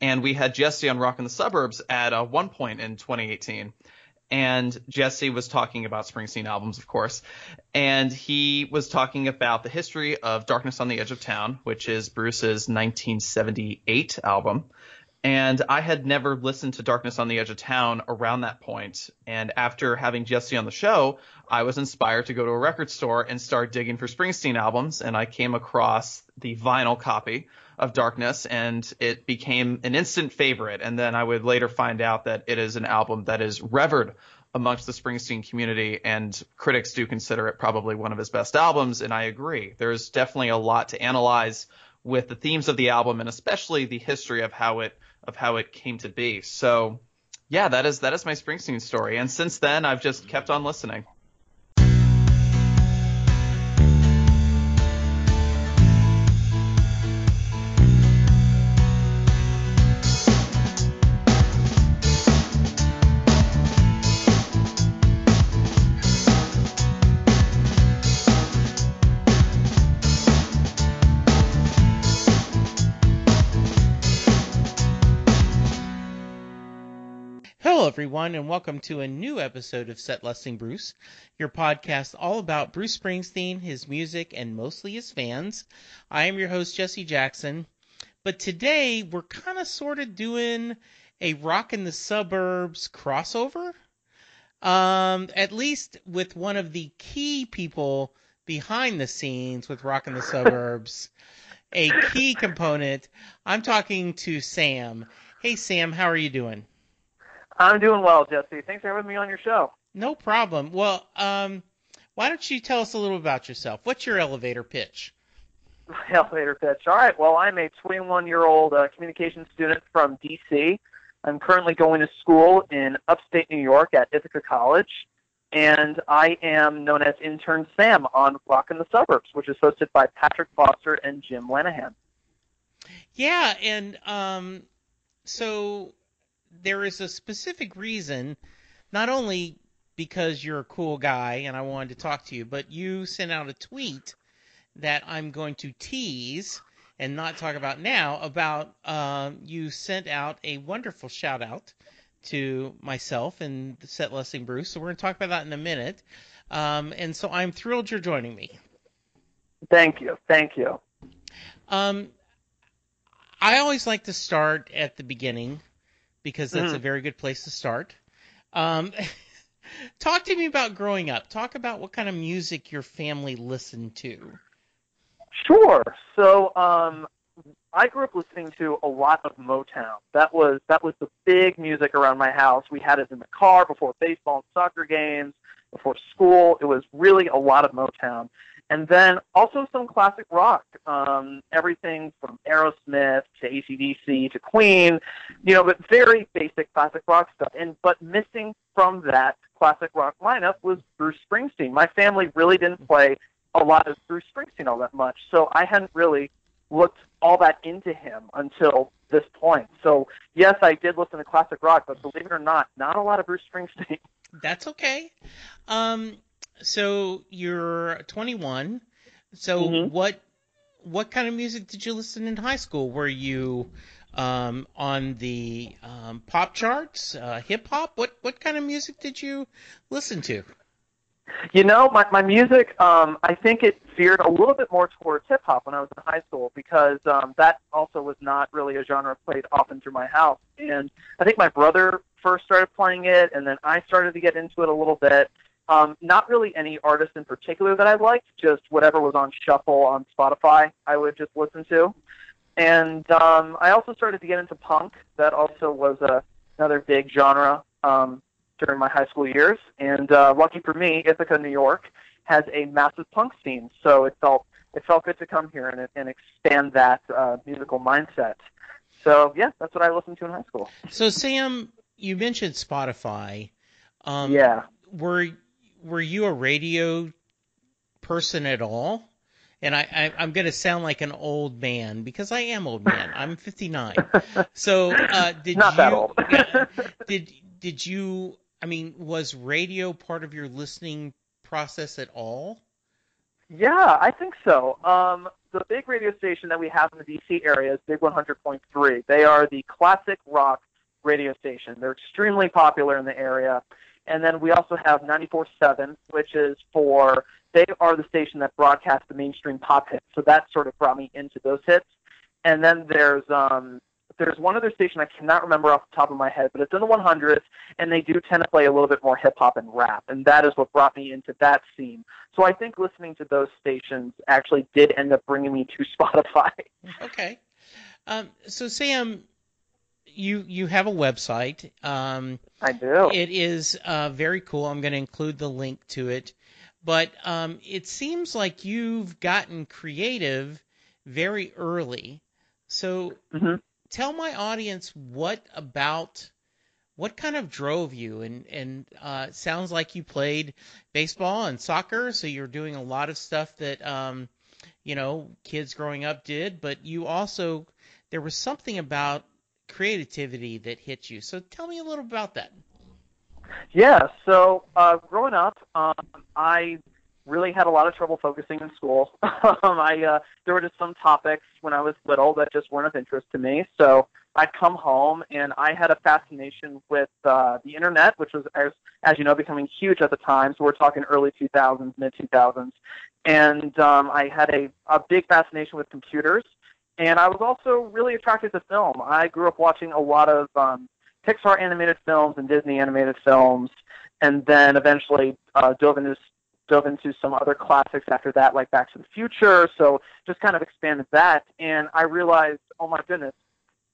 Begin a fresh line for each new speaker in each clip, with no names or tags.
and we had Jesse on Rock in the Suburbs at uh, one point in 2018. And Jesse was talking about Springsteen albums, of course, and he was talking about the history of Darkness on the Edge of Town, which is Bruce's 1978 album. And I had never listened to Darkness on the Edge of Town around that point. And after having Jesse on the show, I was inspired to go to a record store and start digging for Springsteen albums. And I came across the vinyl copy of Darkness and it became an instant favorite. And then I would later find out that it is an album that is revered amongst the Springsteen community and critics do consider it probably one of his best albums. And I agree. There's definitely a lot to analyze with the themes of the album and especially the history of how it of how it came to be. So yeah, that is that is my Springsteen story. And since then, I've just kept on listening.
Everyone, and welcome to a new episode of Set Listing Bruce, your podcast all about Bruce Springsteen, his music, and mostly his fans. I am your host, Jesse Jackson, but today we're kind of sort of doing a Rock in the Suburbs crossover, um, at least with one of the key people behind the scenes with Rock in the Suburbs, a key component. I'm talking to Sam. Hey, Sam, how are you doing?
I'm doing well, Jesse. Thanks for having me on your show.
No problem. Well, um, why don't you tell us a little about yourself? What's your elevator pitch?
My elevator pitch. All right. Well, I'm a 21 year old uh, communications student from D.C. I'm currently going to school in upstate New York at Ithaca College, and I am known as Intern Sam on Rock in the Suburbs, which is hosted by Patrick Foster and Jim Lenahan.
Yeah, and um, so there is a specific reason, not only because you're a cool guy and I wanted to talk to you, but you sent out a tweet that I'm going to tease and not talk about now about uh, you sent out a wonderful shout out to myself and the set listing Bruce. So we're going to talk about that in a minute. Um, and so I'm thrilled you're joining me.
Thank you. Thank you.
Um, I always like to start at the beginning because that's mm. a mm-hmm. very good place to start. Um, talk to me about growing up. Talk about what kind of music your family listened to.
Sure. So um, I grew up listening to a lot of Motown. That was that was the big music around my house. We had it in the car before baseball and soccer games, before school. It was really a lot of Motown and then also some classic rock, um, everything from Aerosmith to ACDC to Queen, you know, but very basic classic rock stuff. And but missing from that classic rock lineup was Bruce Springsteen. My family really didn't play a lot of Bruce Springsteen all that much, so I hadn't really looked all that into him until this point. So yes, I did listen to classic rock, but believe it or not, not a lot of Bruce Springsteen.
That's okay. Um, so you're 21. So mm-hmm. what what kind of music did you listen in high school? Were you um, on the um, pop charts, uh, hip hop? What what kind of music did you listen to?
You know, my my music, um, I think it veered a little bit more towards hip hop when I was in high school because um, that also was not really a genre played often through my house. And I think my brother first started playing it, and then I started to get into it a little bit. Um, not really any artist in particular that I liked, just whatever was on shuffle on Spotify, I would just listen to. And um, I also started to get into punk. That also was a, another big genre um, during my high school years. And uh, lucky for me, Ithaca, New York, has a massive punk scene, so it felt it felt good to come here and, and expand that uh, musical mindset. So yeah, that's what I listened to in high school.
So Sam, you mentioned Spotify.
Um, yeah.
Were were you a radio person at all? And I, I am going to sound like an old man because I am old man. I'm 59. So uh, did
Not
you?
That old.
did did you? I mean, was radio part of your listening process at all?
Yeah, I think so. Um, the big radio station that we have in the DC area is Big 100.3. They are the classic rock radio station. They're extremely popular in the area. And then we also have 94.7, which is for they are the station that broadcasts the mainstream pop hits. So that sort of brought me into those hits. And then there's um, there's one other station I cannot remember off the top of my head, but it's in the 100s, and they do tend to play a little bit more hip hop and rap, and that is what brought me into that scene. So I think listening to those stations actually did end up bringing me to Spotify.
Okay. Um, so Sam, you you have a website. Um,
I do.
It is uh, very cool. I'm going to include the link to it. But um, it seems like you've gotten creative very early. So
hmm
tell my audience what about what kind of drove you and and uh, it sounds like you played baseball and soccer so you're doing a lot of stuff that um, you know kids growing up did but you also there was something about creativity that hit you so tell me a little about that
Yeah. So uh, growing up, um, I really had a lot of trouble focusing in school. um, I uh, there were just some topics when I was little that just weren't of interest to me. So I'd come home and I had a fascination with uh, the internet, which was as as you know becoming huge at the time. So we're talking early 2000s, mid 2000s, and um, I had a a big fascination with computers. And I was also really attracted to film. I grew up watching a lot of um, Pixar animated films and Disney animated films, and then eventually uh, dove into dove into some other classics after that, like Back to the Future. So just kind of expanded that, and I realized, oh my goodness,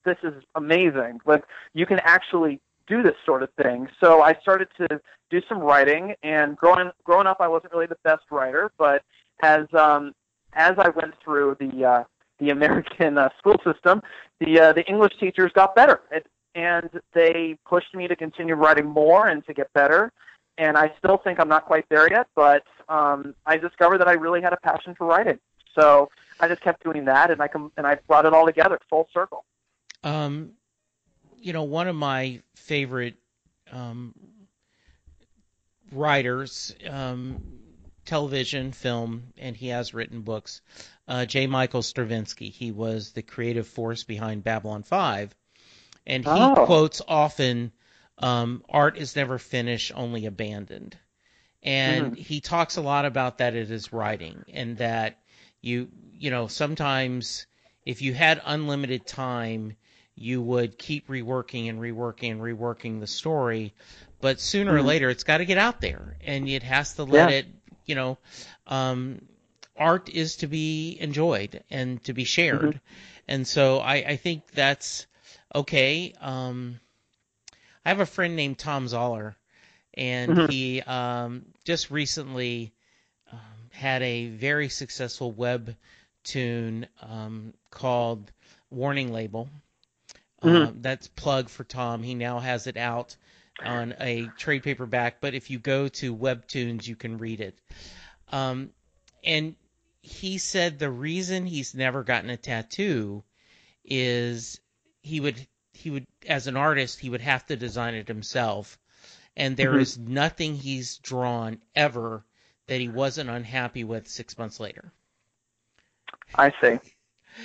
this is amazing. Like you can actually do this sort of thing. So I started to do some writing, and growing growing up, I wasn't really the best writer, but as um, as I went through the uh, the American uh, school system, the uh, the English teachers got better, it, and they pushed me to continue writing more and to get better. And I still think I'm not quite there yet, but um, I discovered that I really had a passion for writing. So I just kept doing that, and I com- and I brought it all together, full circle.
um, you know one of my favorite um, writers um, television film and he has written books uh, j michael straczynski he was the creative force behind babylon 5 and he
Oh.
quotes often um, art is never finished only abandoned and he talks a lot about that in his writing and that you you know sometimes if you had unlimited time you would keep reworking and reworking and reworking the story but sooner or
Mhm.
later it's got to get out there and it has to let
Yeah.
it you know um, art is to be enjoyed and to be shared. And so I, I think that's okay. Um, i have a friend named tom zoller and
Mhm.
he um, just recently um, had a very successful web tune um, called warning label.
Mhm.
um, that's plug for tom. He now has it out on a trade paperback but if you go to webtoons you can read it um, and he said the reason he's never gotten a tattoo is he would he would as an artist he would have to design it himself and there is
Mhm.
nothing he's drawn ever that he wasn't unhappy with six months later
I see.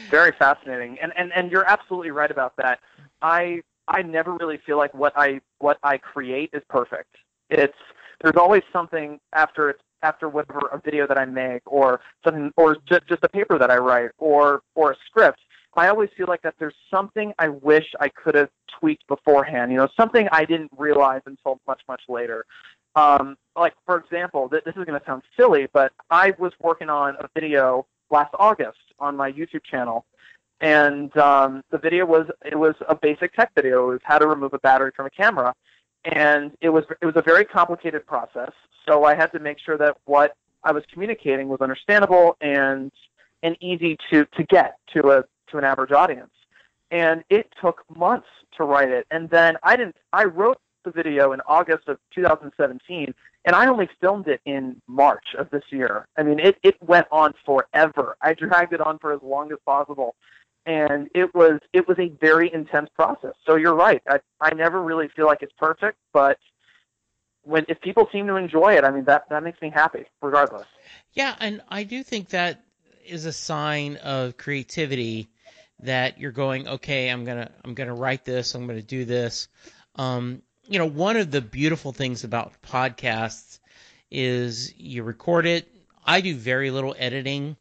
Very fascinating, and and and you're absolutely right about that. I I never really feel like what I what I create is perfect. It's there's always something after it's after whatever a video that I make or something or just just a paper that I write or or a script. I always feel like that there's something I wish I could have tweaked beforehand. You know, something I didn't realize until much much later. Um, like for example, th- this is going to sound silly, but I was working on a video last August on my YouTube channel, and um, the video was it was a basic tech video. It was how to remove a battery from a camera, and it was it was a very complicated process. So I had to make sure that what I was communicating was understandable and and easy to to get to a to an average audience. And it took months to write it, and then I didn't. I wrote the video in August of 2017, and I only filmed it in March of this year. I mean, it it went on forever. I dragged it on for as long as possible, and it was it was a very intense process. So you're right. I I never really feel like it's perfect, but when if people seem to enjoy it, I mean that that makes me happy, regardless.
Yeah, and I do think that is a sign of creativity that you're going, okay, I'm gonna I'm gonna write this, I'm gonna do this. Um, you know, one of the beautiful things about podcasts is you record it. I do very little editing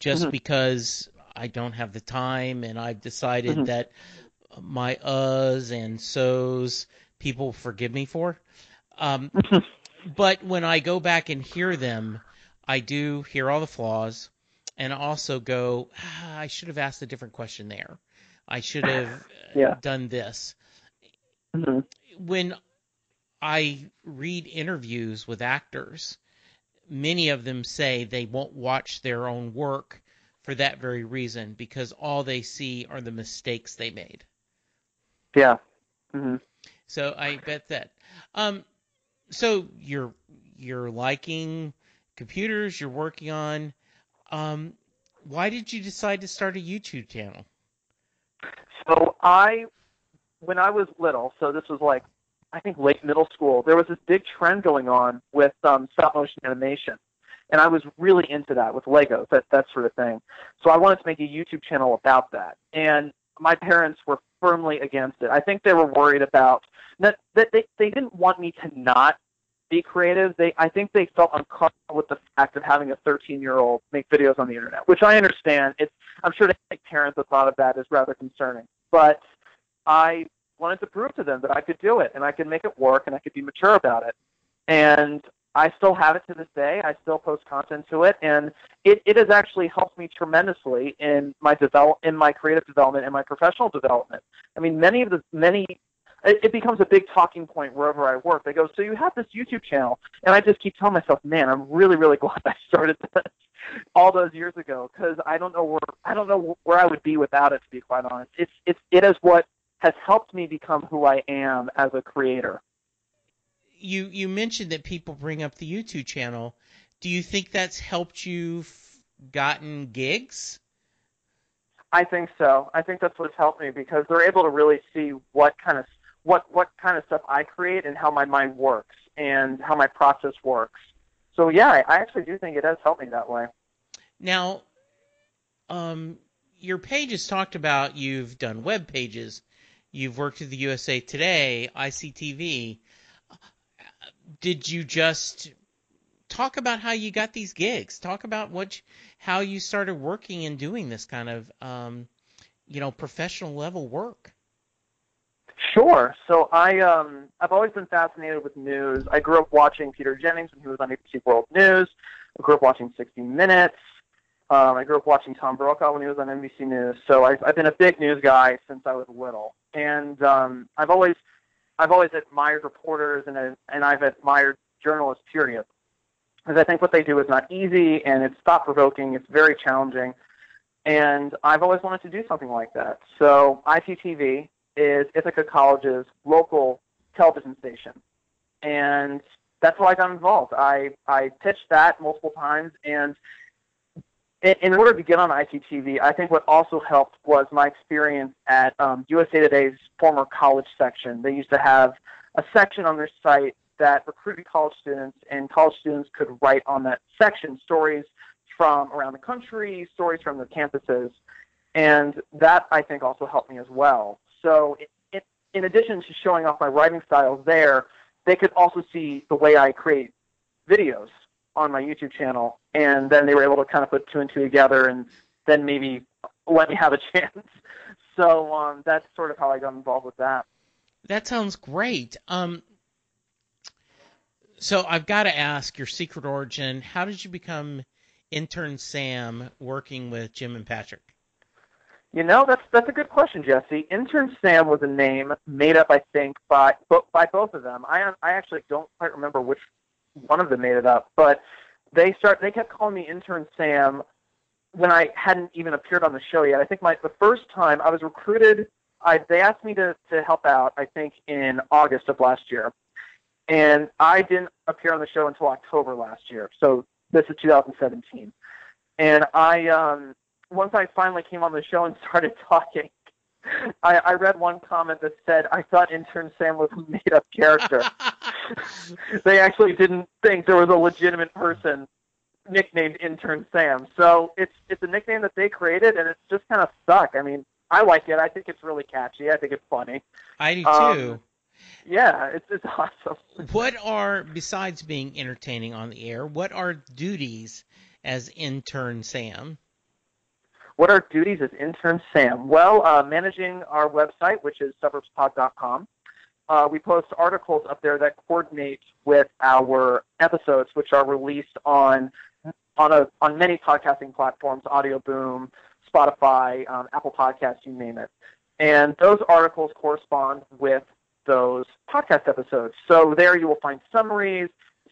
just
Mhm.
because I don't have the time and I've decided
Mhm.
that my uhs and so's people forgive me for. Um, but when I go back and hear them, I do hear all the flaws and also go, ah, I should have asked a different question there. I should have uh,
Yeah.
done this.
Mhm.
When I read interviews with actors, many of them say they won't watch their own work for that very reason because all they see are the mistakes they made.
Yeah. hmm
So I bet that. Um, so you're you're liking computers. You're working on. Um, why did you decide to start a YouTube channel?
So I, when I was little, so this was like, I think late middle school, there was this big trend going on with um, stop motion animation. And I was really into that with Legos, that, that sort of thing. So I wanted to make a YouTube channel about that. And my parents were firmly against it. I think they were worried about that, that they, they didn't want me to not be creative. They I think they felt uncomfortable with the fact of having a 13 year old make videos on the internet, which I understand. It's I'm sure that parents the thought of that is rather concerning. But I wanted to prove to them that I could do it and I could make it work and I could be mature about it. And I still have it to this day. I still post content to it, and it, it has actually helped me tremendously in my develop in my creative development and my professional development. I mean, many of the many it, it becomes a big talking point wherever I work. They go, "So you have this YouTube channel," and I just keep telling myself, "Man, I'm really, really glad I started this all those years ago because I don't know where I don't know where I would be without it. To be quite honest, it's it's it is what has helped me become who I am as a creator.
You you mentioned that people bring up the YouTube channel. Do you think that's helped you gotten gigs?
I think so. I think that's what's helped me because they're able to really see what kind of what what kind of stuff I create and how my mind works and how my process works. So yeah, I, I actually do think it has helped me that way.
Now, um, your page has talked about you've done web pages, you've worked at the USA Today, ICTV. Did you just talk about how you got these gigs? Talk about what, how you started working and doing this kind of, um, you know, professional level work.
Sure. So I um I've always been fascinated with news. I grew up watching Peter Jennings when he was on ABC World News. I grew up watching 60 Minutes. Um, I grew up watching Tom Brokaw when he was on NBC News. So I've, I've been a big news guy since I was little, and um, I've always I've always admired reporters and and I've admired journalists. Period. Because I think what they do is not easy and it's thought provoking. It's very challenging, and I've always wanted to do something like that. So ICTV is Ithaca College's local television station. And that's why I got involved. I, I pitched that multiple times, and in, order to get on ICTV, I think what also helped was my experience at um, USA Today's former college section. They used to have a section on their site that recruited college students, and college students could write on that section stories from around the country, stories from their campuses, and that I think also helped me as well. So, it, it, in addition to showing off my writing styles there, they could also see the way I create videos on my YouTube channel, and then they were able to kind of put two and two together, and then maybe let me have a chance. So um, that's sort of how I got involved with that.
That sounds great. Um, so I've got to ask your secret origin. How did you become intern Sam working with Jim and Patrick?
You know, that's that's a good question, Jesse. Intern Sam was a name made up, I think, by by both of them. I I actually don't quite remember which one of them made it up, but they start they kept calling me Intern Sam when I hadn't even appeared on the show yet. I think my the first time I was recruited, I they asked me to to help out. I think in August of last year, and I didn't appear on the show until October last year. So this is 2017, and I um once I finally came on the show and started talking, I, I read one comment that said, I thought intern Sam was a made up character. they actually didn't think there was a legitimate person nicknamed Intern Sam. So it's it's a nickname that they created, and it's just kind of stuck. I mean, I like it. I think it's really catchy. I think it's funny.
I do too.
Um, Yeah, it's it's awesome.
What are besides being entertaining on the air? What are duties as intern Sam?
What are duties as intern Sam? Well, uh, managing our website, which is suburbspod.com. Uh, we post articles up there that coordinate with our episodes, which are released on on a on many podcasting platforms, Audioboom, Spotify, um, Apple Podcasts, you name it. And those articles correspond with those podcast episodes. So there you will find summaries,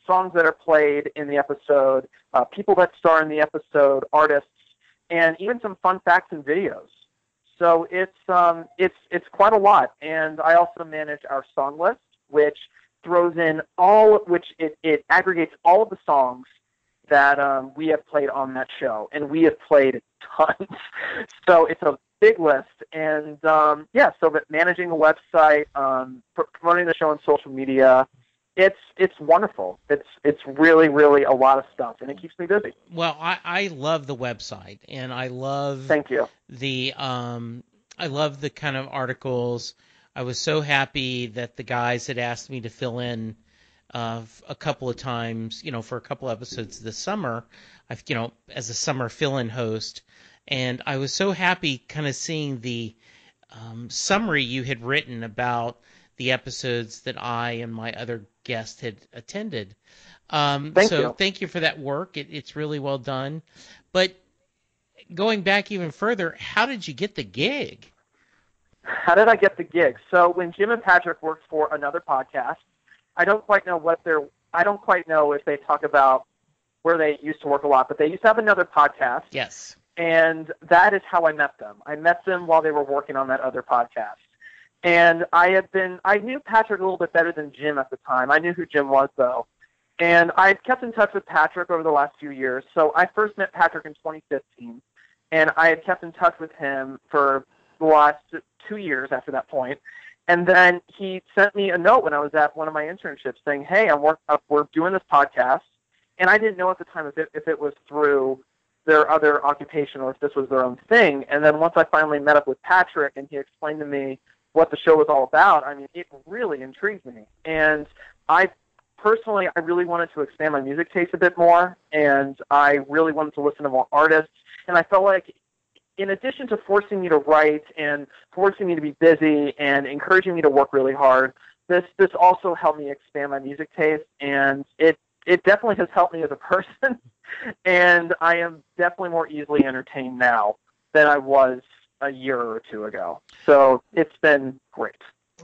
songs that are played in the episode, uh, people that star in the episode, artists, and even some fun facts and videos. So it's um, it's it's quite a lot. And I also manage our song list, which throws in all which it, it aggregates all of the songs that um, we have played on that show, and we have played tons. so it's a big list, and um, yeah, so managing the website, um, pr- promoting the show on social media, it's it's wonderful. It's it's really really a lot of stuff, and it keeps me busy.
Well, I, I love the website, and I love
Thank you.
the um I love the kind of articles. I was so happy that the guys had asked me to fill in uh, a couple of times, you know, for a couple episodes this summer. I've, you know, as a summer fill-in host, and I was so happy kind of seeing the um, summary you had written about the episodes that I and my other guests had attended. Um,
Thank
so
you.
thank you for that work. It, it's really well done. But going back even further, how did you get the gig?
How did I get the gig? So when Jim and Patrick worked for another podcast, I don't quite know what they're. I don't quite know if they talk about where they used to work a lot, but they used to have another podcast,
Yes.
and that is how I met them. I met them while they were working on that other podcast. And I had been, I knew Patrick a little bit better than Jim at the time. I knew who Jim was, though. And I had kept in touch with Patrick over the last few years. So I first met Patrick in 2015, and I had kept in touch with him for the last two years after that point. And then he sent me a note when I was at one of my internships saying, "Hey, I'm work, uh, we're doing this podcast," and I didn't know at the time if it, if it was through their other occupation or if this was their own thing. And then once I finally met up with Patrick and he explained to me what the show was all about, I mean, it really intrigued me. And I personally, I really wanted to expand my music taste a bit more, and I really wanted to listen to more artists. And I felt like in addition to forcing me to write and forcing me to be busy and encouraging me to work really hard, this this also helped me expand my music taste, and it it definitely has helped me as a person. and I am definitely more easily entertained now than I was a year or two ago. So it's been great.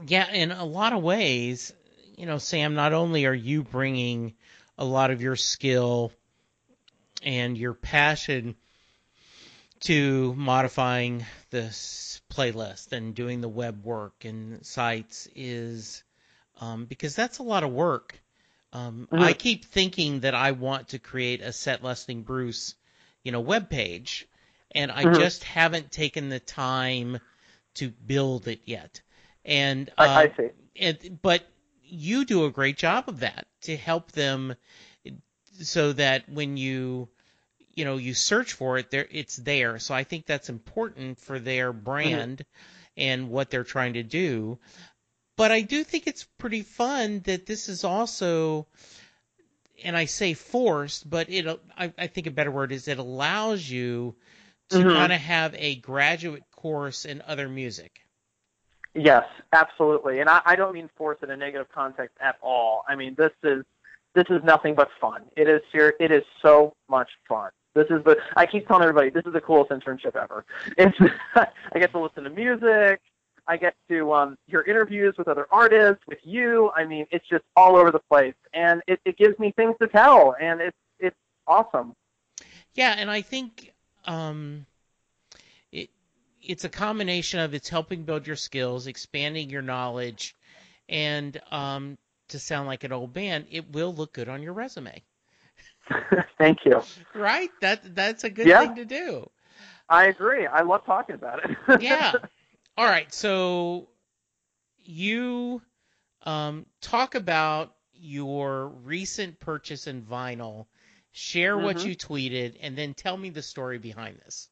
Yeah, in a lot of ways, you know, Sam, not only are you bringing a lot of your skill and your passion to modifying this playlist and doing the web work and sites is um, because that's a lot of work. Um,
Mhm.
I keep thinking that I want to create a set listing Bruce, you know, web page, and I
Mhm.
just haven't taken the time to build it yet. And
I,
uh,
I see.
and but you do a great job of that to help them so that when you you know you search for it there it's there so i think that's important for their brand and what they're trying to do but i do think it's pretty fun that this is also and i say forced but it i, I think a better word is it allows you to
Mhm.
kind of have a graduate course in other music
Yes, absolutely. And I, I don't mean force in a negative context at all. I mean this is this is nothing but fun. It is it is so much fun. This is the I keep telling everybody this is the coolest internship ever. It's I get to listen to music. I get to um, hear interviews with other artists, with you. I mean, it's just all over the place, and it, it gives me things to tell, and it's it's awesome.
Yeah, and I think um, it it's a combination of it's helping build your skills, expanding your knowledge, and um, to sound like an old band, it will look good on your resume.
Thank you.
Right? That that's a good
Yeah.
thing to do.
I agree. I love talking about it.
Yeah. All right. So you um, talk about your recent purchase in vinyl Share what
Mhm.
you tweeted, and then tell me the story behind this.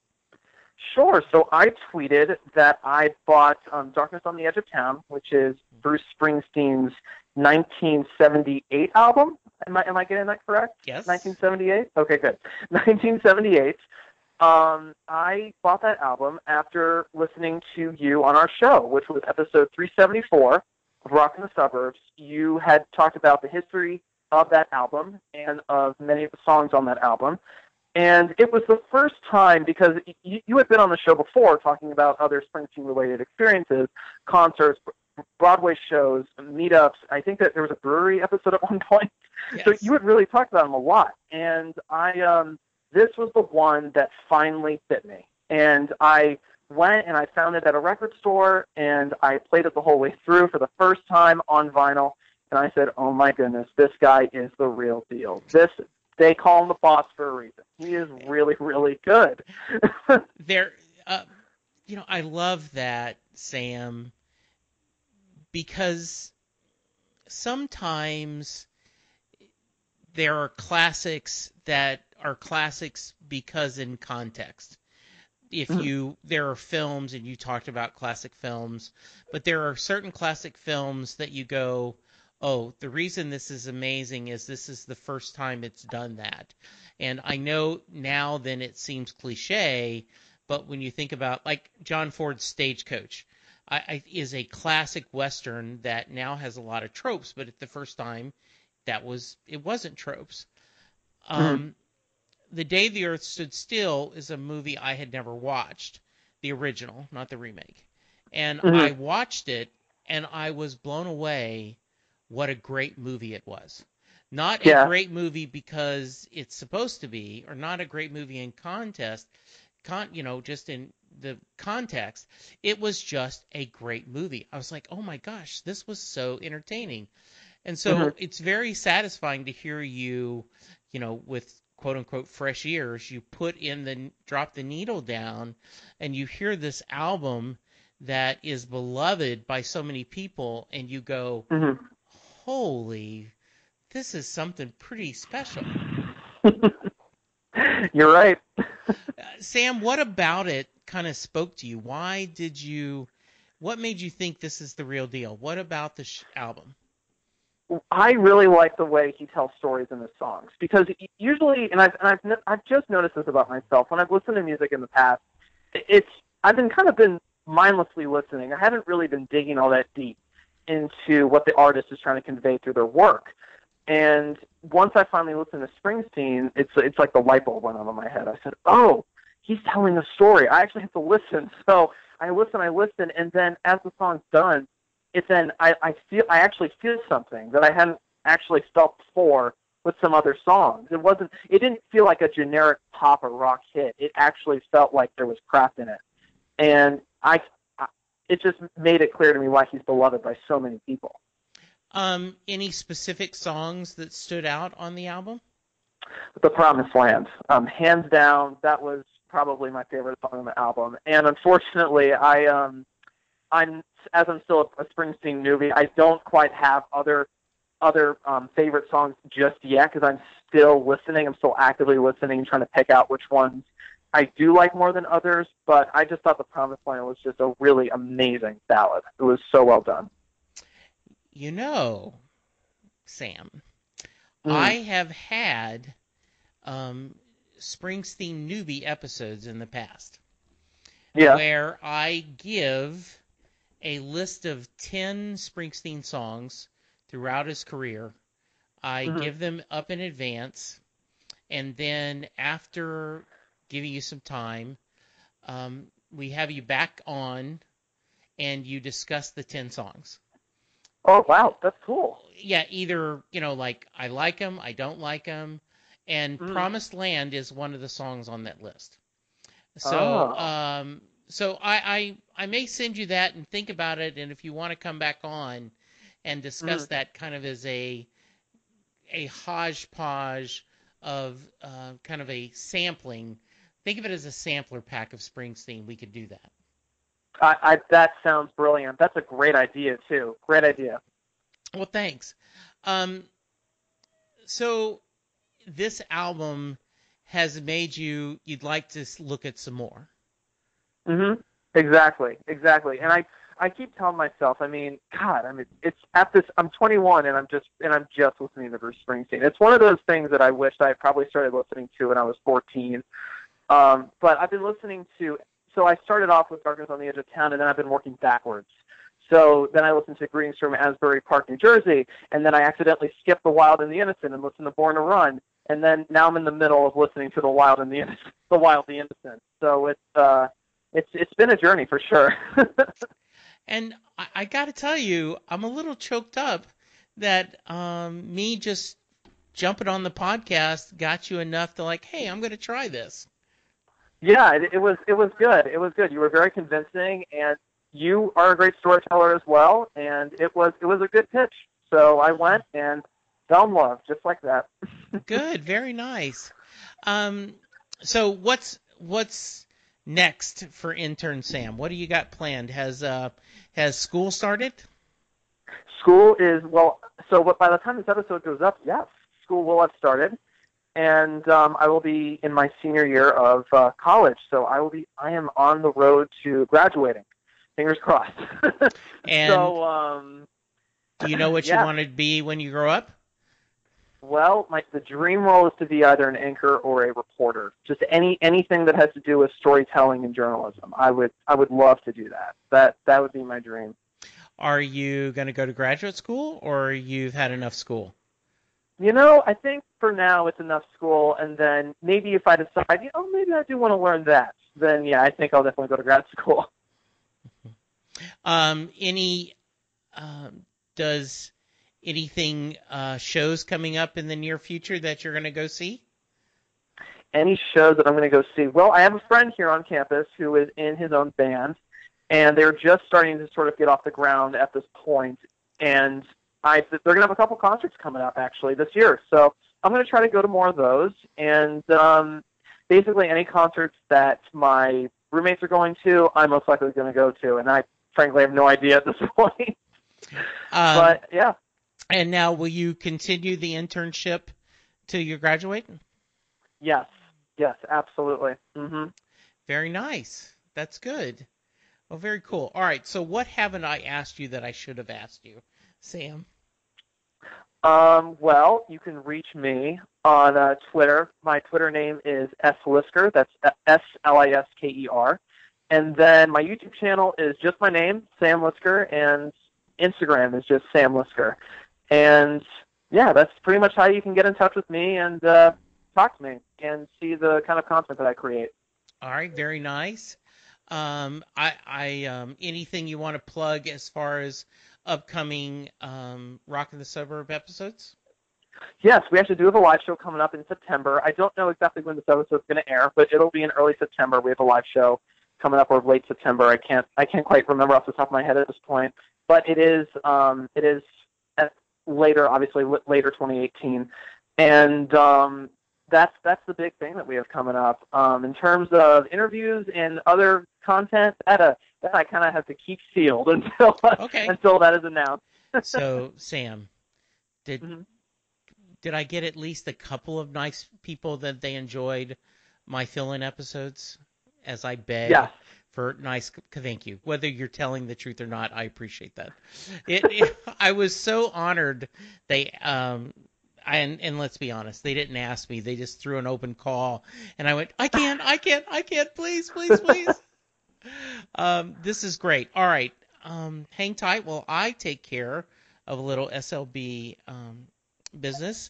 Sure. So I tweeted that I bought um, Darkness on the Edge of Town, which is Bruce Springsteen's 1978 album. Am I am I getting that correct?
Yes.
1978. Okay, good. 1978. Um, I bought that album after listening to you on our show, which was episode 374 of Rock in the Suburbs. You had talked about the history of that album and of many of the songs on that album. And it was the first time because you, you had been on the show before talking about other Springsteen related experiences, concerts, Broadway shows, meetups. I think that there was a brewery episode at one point. So you had really talked about him a lot. And I um this was the one that finally fit me. And I went and I found it at a record store and I played it the whole way through for the first time on vinyl and I said, "Oh my goodness, this guy is the real deal. This they call him the boss for a reason. He is really, really good."
there uh, you know i love that sam because sometimes there are classics that are classics because in context if
Mhm.
you there are films and you talked about classic films but there are certain classic films that you go oh the reason this is amazing is this is the first time it's done that and i know now then it seems cliche but when you think about like john ford's stagecoach I, I, is a classic western that now has a lot of tropes but at the first time that was it wasn't tropes um, the Day the Earth Stood Still is a movie I had never watched, the original, not the remake. And
Mhm.
I watched it and I was blown away what a great movie it was. Not a great movie because it's supposed to be, or not a great movie in contest, con, you know, just in the context. It was just a great movie. I was like, oh my gosh, this was so entertaining. And so
Mhm.
it's very satisfying to hear you, you know, with quote unquote fresh ears, you put in the drop the needle down and you hear this album that is beloved by so many people and you go,
Mhm.
"Holy, this is something pretty special."
You're right.
Uh, Sam, what about it kind of spoke to you? Why did you what made you think this is the real deal? What about the sh- album?
I really like the way he tells stories in his songs because usually, and I've and I've I've just noticed this about myself when I've listened to music in the past. It's I've been kind of been mindlessly listening. I haven't really been digging all that deep into what the artist is trying to convey through their work. And once I finally listened to Springsteen, it's it's like the light bulb went on in my head. I said, "Oh, he's telling a story. I actually have to listen." So I listen, I listen, and then as the song's done, it then I, I feel I actually feel something that I hadn't actually felt before with some other songs. It wasn't it didn't feel like a generic pop or rock hit. It actually felt like there was craft in it. And I, I it just made it clear to me why he's beloved by so many people.
Um, any specific songs that stood out on the album?
The Promised Land. Um, hands down, that was probably my favorite song on the album. And unfortunately, I um, I'm as I'm still a, Springsteen newbie, I don't quite have other other um, favorite songs just yet because I'm still listening. I'm still actively listening and trying to pick out which ones I do like more than others. But I just thought The Promised Land was just a really amazing ballad. It was so well done.
You know, Sam,
Mm.
I have had um, Springsteen newbie episodes in the past
yeah.
where I give a list of 10 Springsteen songs throughout his career. I
Mhm.
give them up in advance, and then after giving you some time, um, we have you back on and you discuss the 10 songs.
Oh wow, that's cool.
yeah, either you know, like I like them, I don't like them, and
Mm.
"Promised Land" is one of the songs on that list. So,
Oh.
um, so I, I I may send you that and think about it, and if you want to come back on and discuss
Mm.
that kind of as a a hodgepodge of uh, kind of a sampling. Think of it as a sampler pack of Springsteen. We could do that.
I, I that sounds brilliant. That's a great idea too. Great idea.
Well, thanks. Um, so this album has made you you'd like to look at some more.
Mhm. Exactly. Exactly. And I I keep telling myself, I mean, God, I mean, it's at this. I'm 21 and I'm just and I'm just listening to Bruce Springsteen. It's one of those things that I wish I probably started listening to when I was 14. Um, but I've been listening to. So I started off with Darkness on the Edge of Town, and then I've been working backwards. So then I listened to Greetings from Asbury Park, New Jersey, and then I accidentally skipped The Wild and the Innocent and listened to Born to Run, and then now I'm in the middle of listening to The Wild and the Innocent, The Wild, the Innocent. So it's uh, it's it's been a journey for sure.
And I, I got to tell you, I'm a little choked up that um, me just jumping on the podcast got you enough to like, hey, I'm going to try this.
Yeah, it, it was it was good. It was good. You were very convincing, and you are a great storyteller as well. And it was it was a good pitch. So I went and fell in love just like that.
Good, very nice. Um, so what's what's next for intern Sam? What do you got planned? Has uh has school started?
School is well. So by the time this episode goes up, yes, school will have started, and um, I will be in my senior year of uh, college. So I will be. I am on the road to graduating. Fingers crossed.
And
so um,
do you know what
yeah.
you want to be when you grow up?
Well, my the dream role is to be either an anchor or a reporter. Just any anything that has to do with storytelling and journalism. I would I would love to do that. That that would be my dream.
Are you going to go to graduate school or you've had enough school?
You know, I think for now it's enough school, and then maybe if I decide, you know, maybe I do want to learn that, then yeah, I think I'll definitely go to grad school.
Um, any um, does anything uh, shows coming up in the near future that you're going to go see?
Any shows that I'm going to go see? Well, I have a friend here on campus who is in his own band, and they're just starting to sort of get off the ground at this point, and I they're going to have a couple concerts coming up actually this year, so I'm going to try to go to more of those, and um, basically any concerts that my roommates are going to, I'm most likely going to go to, and I frankly have no idea at this point.
Um,
but yeah,
and now, will you continue the internship till you graduate?
yes, yes, absolutely. hmm
Very nice. That's good. Well, very cool. All right. So, what haven't I asked you that I should have asked you, Sam?
Um, well, you can reach me on uh, Twitter. My Twitter name is S Lisker. That's S L I S K E R. And then my YouTube channel is just my name, Sam Lisker, and Instagram is just Sam Lisker. And yeah, that's pretty much how you can get in touch with me and uh, talk to me and see the kind of content that I create.
All right. Very nice. Um, I, I, um, anything you want to plug as far as upcoming um, Rock in the Suburb episodes?
Yes, we actually do have a live show coming up in September. I don't know exactly when this episode is going to air, but it'll be in early September. We have a live show coming up or late September. I can't I can't quite remember off the top of my head at this point, but it is um, it is at later, obviously later 2018, and um, that's that's the big thing that we have coming up. Um, in terms of interviews and other content, that uh, that I kind of have to keep sealed until
Okay.
until that is announced.
So, Sam, did
Mhm.
did I get at least a couple of nice people that they enjoyed my fill-in episodes as I beg
Yes.
for nice thank you. Whether you're telling the truth or not, I appreciate that. It, it- I was so honored they um and and let's be honest, they didn't ask me. They just threw an open call and I went, I can't, I can't, I can't, please, please, please. um this is great. All right. Um hang tight while I take care of a little SLB um business.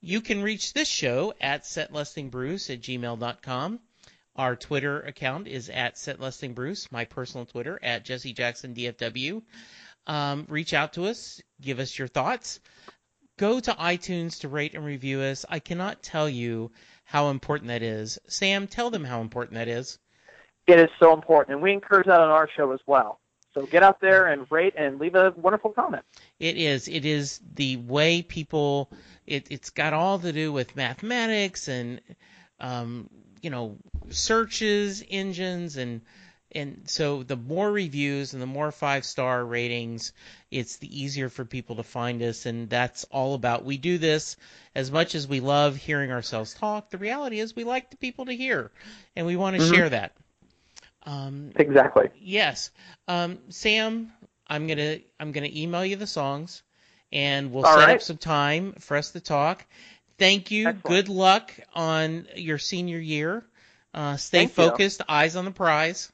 You can reach this show at setlistingbruce at gmail.com. Our Twitter account is at setlistingbruce. My personal Twitter at Jesse Jackson DFW. Um, reach out to us. Give us your thoughts. Go to iTunes to rate and review us. I cannot tell you how important that is. Sam, tell them how important that is.
It is so important, and we encourage that on our show as well. So get out there and rate and leave a wonderful comment.
It is. It is the way people. It, it's got all to do with mathematics and, um, you know, searches, engines, and and so the more reviews and the more five star ratings, it's the easier for people to find us. And that's all about. We do this as much as we love hearing ourselves talk. The reality is we like the people to hear, and we want to
Mhm.
share that. Um,
Exactly.
yes, um, Sam, I'm gonna I'm gonna email you the songs, and we'll
All
set up some time for us to talk. Thank you.
Excellent.
Good luck on your senior year. Uh, stay
Thank you.
focused, eyes on the prize,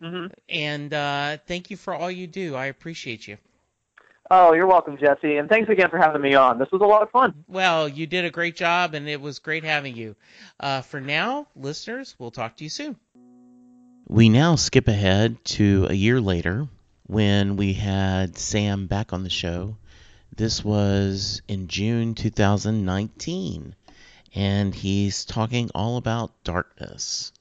hmm
and uh, thank you for all you do. I appreciate you.
Oh, you're welcome, Jesse, and thanks again for having me on. This was a lot of fun.
Well, you did a great job, and it was great having you. Uh, for now, listeners, we'll talk to you soon. We now skip ahead to a year later when we had Sam back on the show. This was in June 2019, and he's talking all about darkness.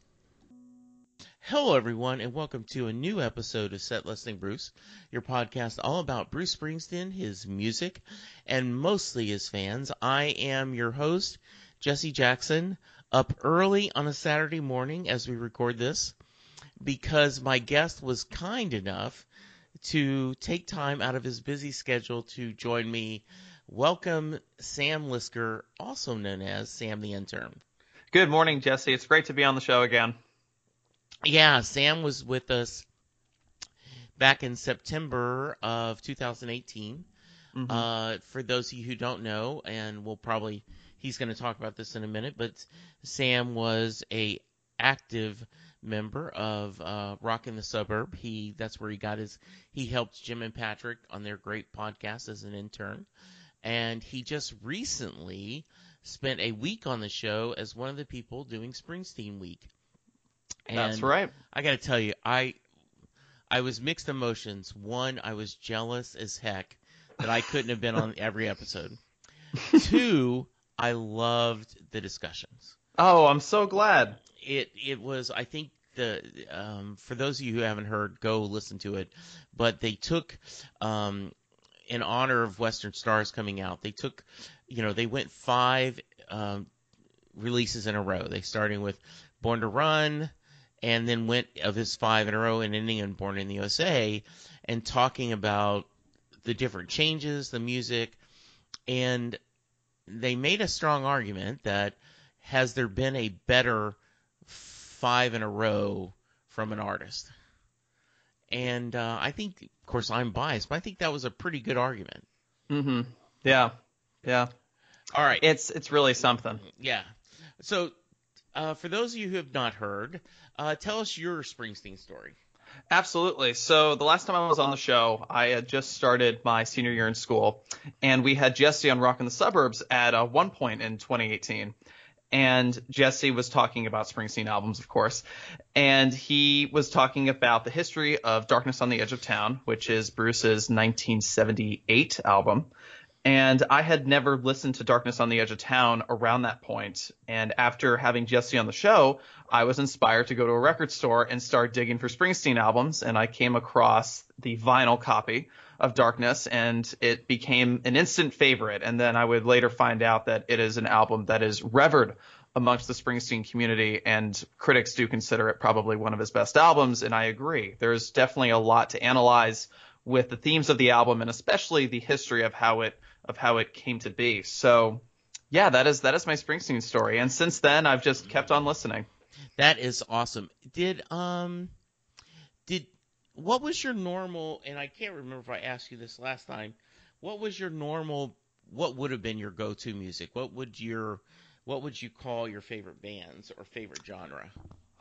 Hello, everyone, and welcome to a new episode of Set Listing Bruce, your podcast all about Bruce Springsteen, his music, and mostly his fans. I am your host, Jesse Jackson, up early on a Saturday morning as we record this because my guest was kind enough to take time out of his busy schedule to join me. Welcome, Sam Lisker, also known as Sam the Intern.
Good morning, Jesse. It's great to be on the show again.
Yeah, Sam was with us back in September of 2018.
Mhm.
Uh, for those of you who don't know, and we'll probably he's going to talk about this in a minute, but Sam was a active member of uh, Rock in the Suburb. He that's where he got his he helped Jim and Patrick on their great podcast as an intern, and he just recently spent a week on the show as one of the people doing Springsteen Week.
That's right.
I got to tell you, I I was mixed emotions. One, I was jealous as heck that I couldn't have been on every episode. Two, I loved the discussions.
Oh, I'm so glad.
It it was I think the um, for those of you who haven't heard, go listen to it. But they took um, in honor of Western Stars coming out. They took you know they went five um, releases in a row. They starting with Born to Run, and then went of his five in a row and ending in Born in the USA, and talking about the different changes, the music, and they made a strong argument that has there been a better five in a row from an artist? And uh, I think, of course, I'm biased, but I think that was a pretty good argument.
hmm Yeah. Yeah.
All right.
It's it's really something.
Yeah. So, uh, for those of you who have not heard, uh, tell us your Springsteen story.
Absolutely. So the last time I was on the show, I had just started my senior year in school, and we had Jesse on Rock in the Suburbs at uh, one point in 2018. And Jesse was talking about Springsteen albums, of course, and he was talking about the history of Darkness on the Edge of Town, which is Bruce's 1978 album. And I had never listened to Darkness on the Edge of Town around that point. And after having Jesse on the show, I was inspired to go to a record store and start digging for Springsteen albums. And I came across the vinyl copy of Darkness and it became an instant favorite. And then I would later find out that it is an album that is revered amongst the Springsteen community and critics do consider it probably one of his best albums. And I agree. There's definitely a lot to analyze with the themes of the album and especially the history of how it of how it came to be. So yeah, that is that is my Springsteen story. And since then I've just kept on listening.
That is awesome. Did um, did what was your normal? And I can't remember if I asked you this last time. What was your normal? What would have been your go-to music? What would your what would you call your favorite bands or favorite genre?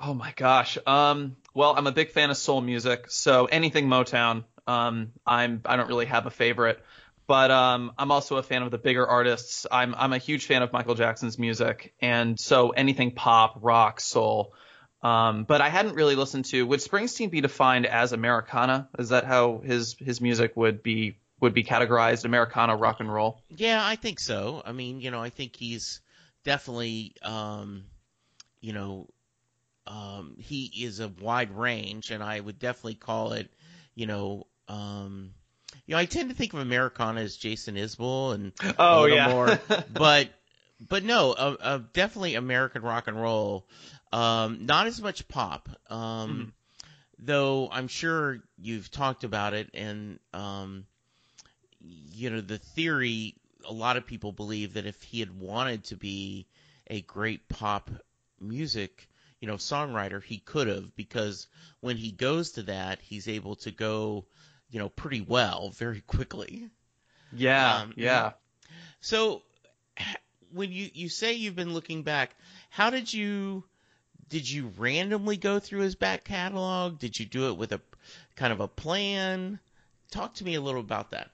Oh my gosh. Um, well, I'm a big fan of soul music, so anything Motown. Um, I'm I don't really have a favorite, but um, I'm also a fan of the bigger artists. I'm I'm a huge fan of Michael Jackson's music, and so anything pop, rock, soul. Um, but I hadn't really listened to. Would Springsteen be defined as Americana? Is that how his his music would be would be categorized? Americana rock and roll.
Yeah, I think so. I mean, you know, I think he's definitely, um, you know, um, he is a wide range, and I would definitely call it, you know, um, you know, I tend to think of Americana as Jason Isbell and
Oh yeah.
more, but but no, uh, uh, definitely American rock and roll. Um, not as much pop. Um, though I'm sure you've talked about it, and um, you know the theory. A lot of people believe that if he had wanted to be a great pop music, you know, songwriter, he could have because when he goes to that, he's able to go, you know, pretty well very quickly.
Yeah,
Um,
yeah.
So when you you say you've been looking back, how did you did you randomly go through his back catalog? Did you do it with a kind of a plan? Talk to me a little about that.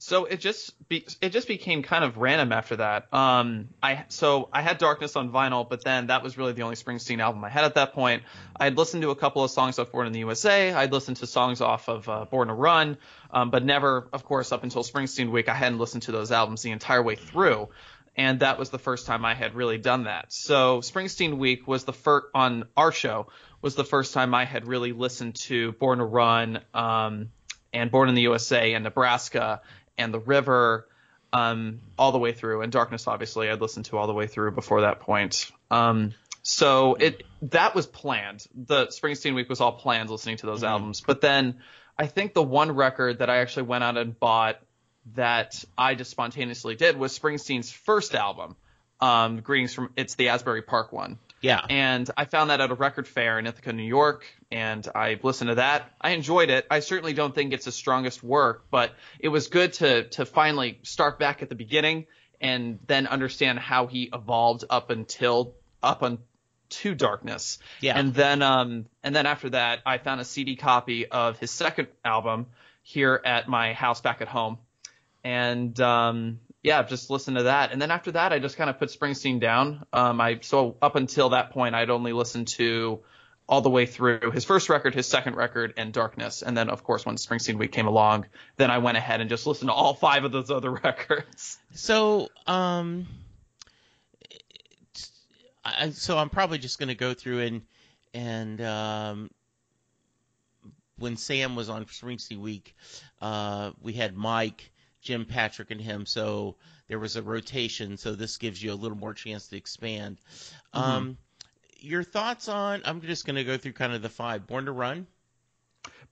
So it just be, it just became kind of random after that. Um, I so I had Darkness on vinyl, but then that was really the only Springsteen album I had at that point. I had listened to a couple of songs off Born in the USA. I'd listened to songs off of uh, Born to Run, um, but never, of course, up until Springsteen Week, I hadn't listened to those albums the entire way through. And that was the first time I had really done that. So Springsteen Week was the first on our show was the first time I had really listened to Born to Run, um, and Born in the USA and Nebraska and The River um, all the way through, and Darkness obviously I'd listened to all the way through before that point. Um, so it that was planned. The Springsteen week was all planned listening to those
Mhm.
albums. But then I think the one record that I actually went out and bought that I just spontaneously did was Springsteen's first album. Um, Greetings from it's the Asbury Park one.
Yeah.
And I found that at a record fair in Ithaca, New York, and I listened to that. I enjoyed it. I certainly don't think it's his strongest work, but it was good to to finally start back at the beginning and then understand how he evolved up until up on to darkness.
Yeah.
And then um and then after that I found a CD copy of his second album here at my house back at home. And um yeah, just listen to that. And then after that I just kind of put Springsteen down. Um I so up until that point I'd only listened to all the way through his first record, his second record, and Darkness. And then, of course, when Springsteen Week came along, then I went ahead and just listened to all five of those other records.
So, um, I, so I'm probably just going to go through and and um, when Sam was on Springsteen Week, uh, we had Mike, Jim, Patrick, and him. So there was a rotation. So this gives you a little more chance to expand. Um, your thoughts on? I'm just going to go through kind of the five. Born to Run.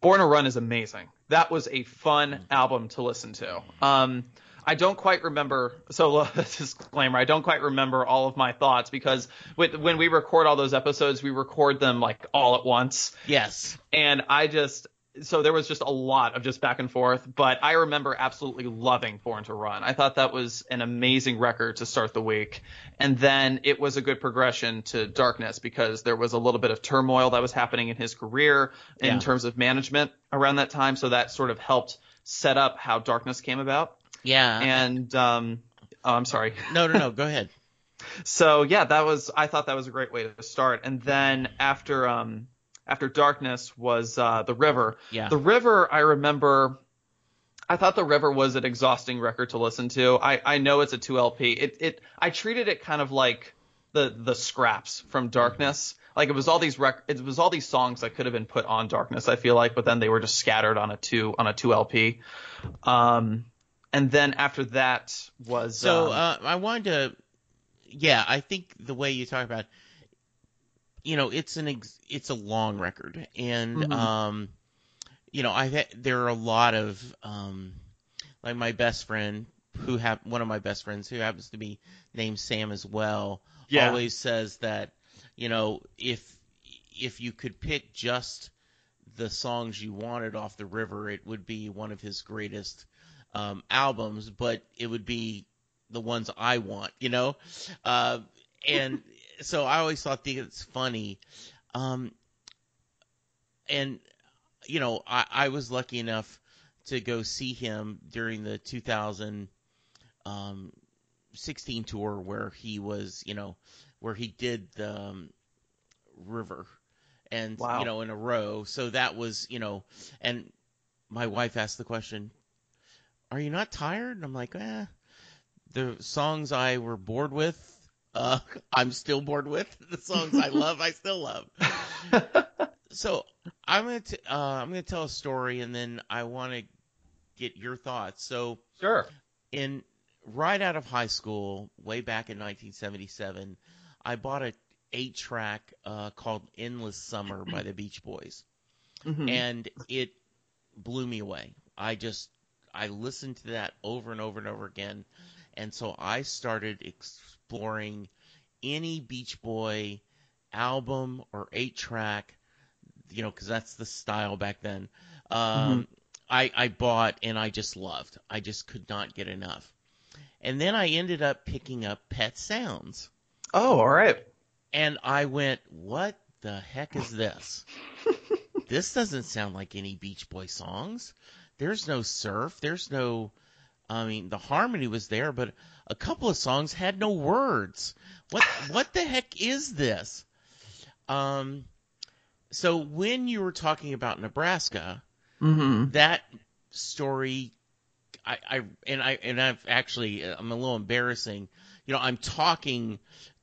Born to Run is amazing. That was a fun album to listen to. Um, I don't quite remember. So disclaimer: I don't quite remember all of my thoughts because with, when we record all those episodes, we record them like all at once,
Yes.
and I just so there was just a lot of just back and forth. But I remember absolutely loving Born to Run. I thought that was an amazing record to start the week, and then it was a good progression to Darkness because there was a little bit of turmoil that was happening in his career in
Yeah.
terms of management around that time. So that sort of helped set up how Darkness came about.
Yeah.
And um, oh, I'm sorry.
no, no, no. Go ahead.
So yeah, that was I thought that was a great way to start. And then after um after Darkness was uh, the River.
Yeah.
The River, I remember. I thought the River was an exhausting record to listen to. I, I know it's a two LP. It it I treated it kind of like the the scraps from Darkness. Like it was all these rec- it was all these songs that could have been put on Darkness. I feel like, but then they were just scattered on a two on a two LP. Um, and then after that was
So
um,
uh, I wanted to, yeah, I think the way you talk about, you know, it's an ex- it's a long record, and
Mhm.
um, you know, I there are a lot of um, like my best friend who have one of my best friends who happens to be named Sam as well.
Yeah.
always says that you know if if you could pick just the songs you wanted off the river, it would be one of his greatest um, albums, but it would be the ones I want, you know? Uh, and so I always thought it's funny. Um, and, you know, I, I was lucky enough to go see him during the 2016 tour where he was, you know, where he did the um, river and,
Wow.
you know, in a row. So that was, you know, and my wife asked the question, are you not tired? And I'm like, eh, the songs I were bored with, uh, I'm still bored with. The songs I love, I still love. So I'm gonna t- uh, I'm gonna tell a story, and then I want to get your thoughts. So
sure.
in right out of high school, way back in 1977, I bought a eight track uh, called "Endless Summer" by the Beach Boys.
Mhm.
and it blew me away. I just I listened to that over and over and over again, and so I started exploring any Beach Boy album or eight track, you know, because that's the style back then. Um, I I bought and I just loved. I just could not get enough. And then I ended up picking up Pet Sounds,
oh, all right.
and I went, "What the heck is this?" this doesn't sound like any Beach Boy songs. There's no surf. There's no. I mean, the harmony was there, but a couple of songs had no words. What what the heck is this? Um, so when you were talking about Nebraska,
Mm-hmm.
that story, I, I and I and I've actually I'm a little embarrassing. You know, I'm talking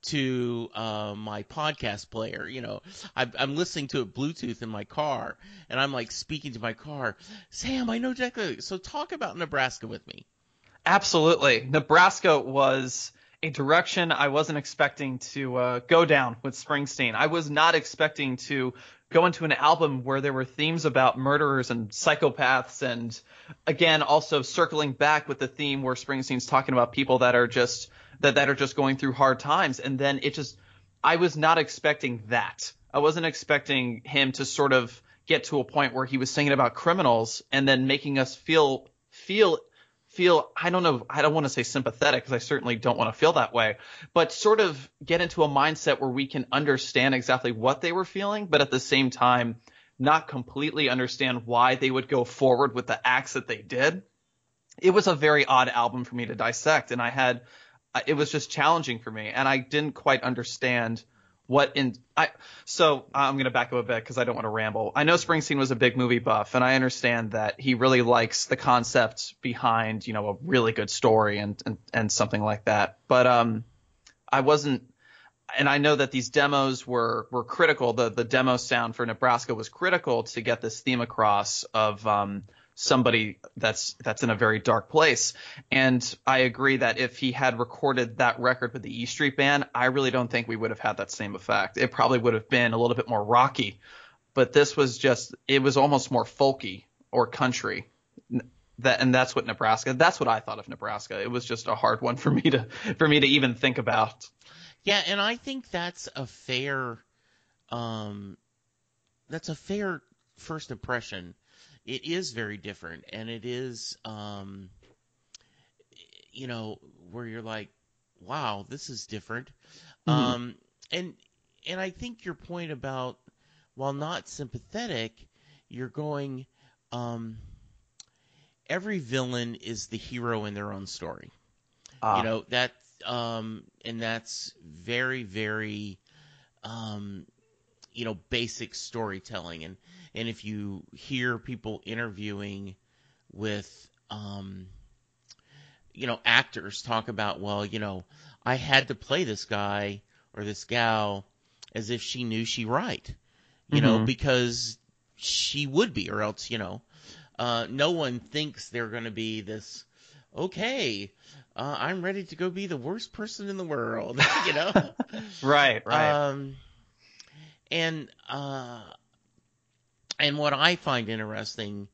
to uh, my podcast player. You know, I, I'm listening to it Bluetooth in my car, and I'm like speaking to my car. Sam, I know exactly. So talk about Nebraska with me.
Absolutely. Nebraska was a direction I wasn't expecting to uh, go down with Springsteen. I was not expecting to go into an album where there were themes about murderers and psychopaths and again also circling back with the theme where Springsteen's talking about people that are just that that are just going through hard times and then it just I was not expecting that. I wasn't expecting him to sort of get to a point where he was singing about criminals and then making us feel feel feel I don't know I don't want to say sympathetic because I certainly don't want to feel that way, but sort of get into a mindset where we can understand exactly what they were feeling, but at the same time not completely understand why they would go forward with the acts that they did. It was a very odd album for me to dissect, and I had uh, it was just challenging for me, and I didn't quite understand what in I so I'm to back up a bit because I don't want to ramble. I know Springsteen was a big movie buff, and I understand that he really likes the concept behind you know a really good story and and, and something like that. But um, I wasn't, and I know that these demos were were critical. The the demo sound for Nebraska was critical to get this theme across of um somebody that's that's in a very dark place. And I agree that if he had recorded that record with the E Street Band, I really don't think we would have had that same effect. It probably would have been a little bit more rocky, but this was just it was almost more folky or country. That and that's what Nebraska. That's what I thought of Nebraska. It was just a hard one for me to for me to even think about.
Yeah, and I think that's a fair, um, that's a fair first impression. It is very different, and it is, um, you know, where you're like, wow, this is different.
Mhm.
Um, and and I think your point about while not sympathetic, you're going, um, every villain is the hero in their own story
Ah,
you know that um and that's very very um you know basic storytelling and and if you hear people interviewing with um you know actors talk about well you know I had to play this guy or this gal as if she knew she right you know
Mhm.
because she would be or else you know uh no one thinks they're going to be this okay uh, I'm ready to go be the worst person in the world, you know.
right, right.
Um, and uh, and what I find interesting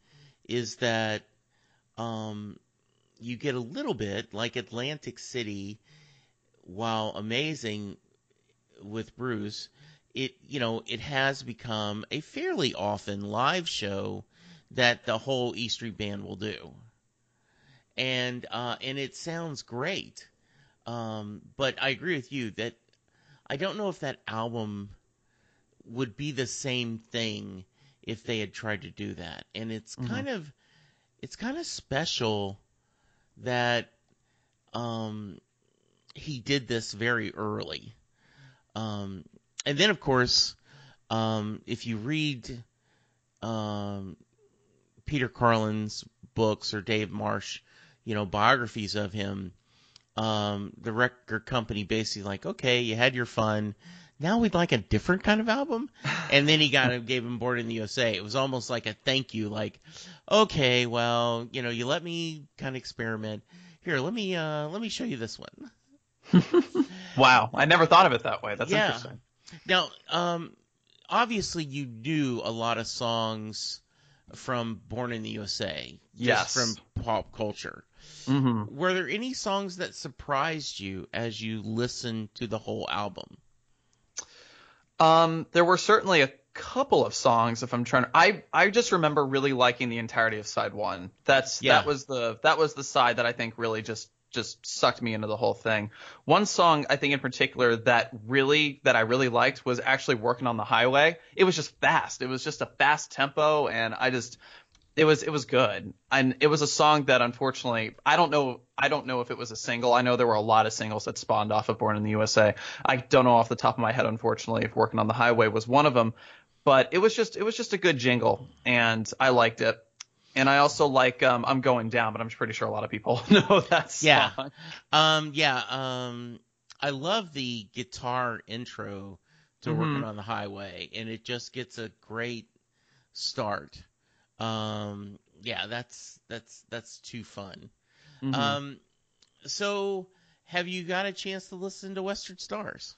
is that um, you get a little bit like Atlantic City, while amazing with Bruce, it you know it has become a fairly often live show that the whole E Street Band will do and uh, and it sounds great. Um, but I agree with you that I don't know if that album would be the same thing if they had tried to do that. And it's
Mhm.
kind of it's kind of special that um, he did this very early. Um, and then of course, um, if you read um, Peter Carlin's books or Dave Marsh, you know, biographies of him, um, the record company basically like, okay, you had your fun. Now we'd like a different kind of album. And then he got him, gave him Born in the USA. It was almost like a thank you, like, okay, well, you know, you let me kind of experiment. Here, let me uh let me show you this one.
wow, I never thought of it that way. That's
Yeah.
interesting.
Now, um, obviously you knew a lot of songs from Born in the USA,
Yes.
from pop culture.
hmm
Were there any songs that surprised you as you listened to the whole album?
Um, there were certainly a couple of songs. If I'm trying to, I I just remember really liking the entirety of side one. That's
Yeah.
that was the that was the side that I think really just just sucked me into the whole thing. One song I think in particular that really that I really liked was actually working on the highway. It was just fast. It was just a fast tempo, and I just it was it was good. And it was a song that unfortunately I don't know I don't know if it was a single. I know there were a lot of singles that spawned off of Born in the USA. I don't know off the top of my head unfortunately if Working on the Highway was one of them, but it was just it was just a good jingle and I liked it. And I also like um, I'm going down, but I'm pretty sure a lot of people know that song.
Yeah. Um, yeah, um, I love the guitar intro to
Mhm.
Working on the Highway, and it just gets a great start. Um, yeah, that's that's that's too fun.
Mhm.
Um, so have you got a chance to listen to Western Stars?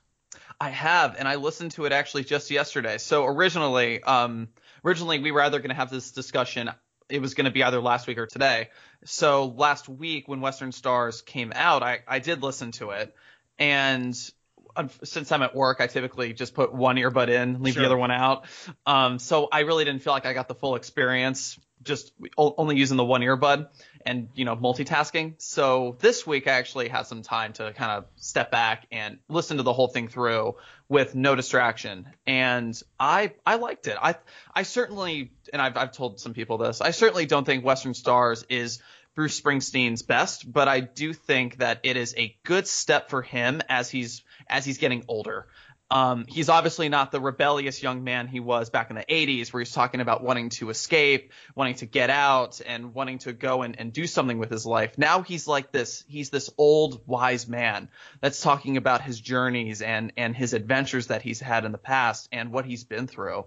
I have, and I listened to it actually just yesterday. So originally, um, originally we were either going to have this discussion. It was going to be either last week or today. So last week when Western Stars came out, I, I did listen to it, and since I'm at work, I typically just put one earbud in, leave
Sure.
the other one out. Um, so I really didn't feel like I got the full experience just only using the one earbud and you know multitasking. So this week I actually had some time to kind of step back and listen to the whole thing through with no distraction, and I I liked it. I I certainly and I've I've told some people this. I certainly don't think Western Stars is Bruce Springsteen's best, but I do think that it is a good step for him as he's as he's getting older. Um, he's obviously not the rebellious young man he was back in the 80s, where he's talking about wanting to escape, wanting to get out, and wanting to go and, and do something with his life. Now he's like this, he's this old, wise man that's talking about his journeys and, and his adventures that he's had in the past and what he's been through.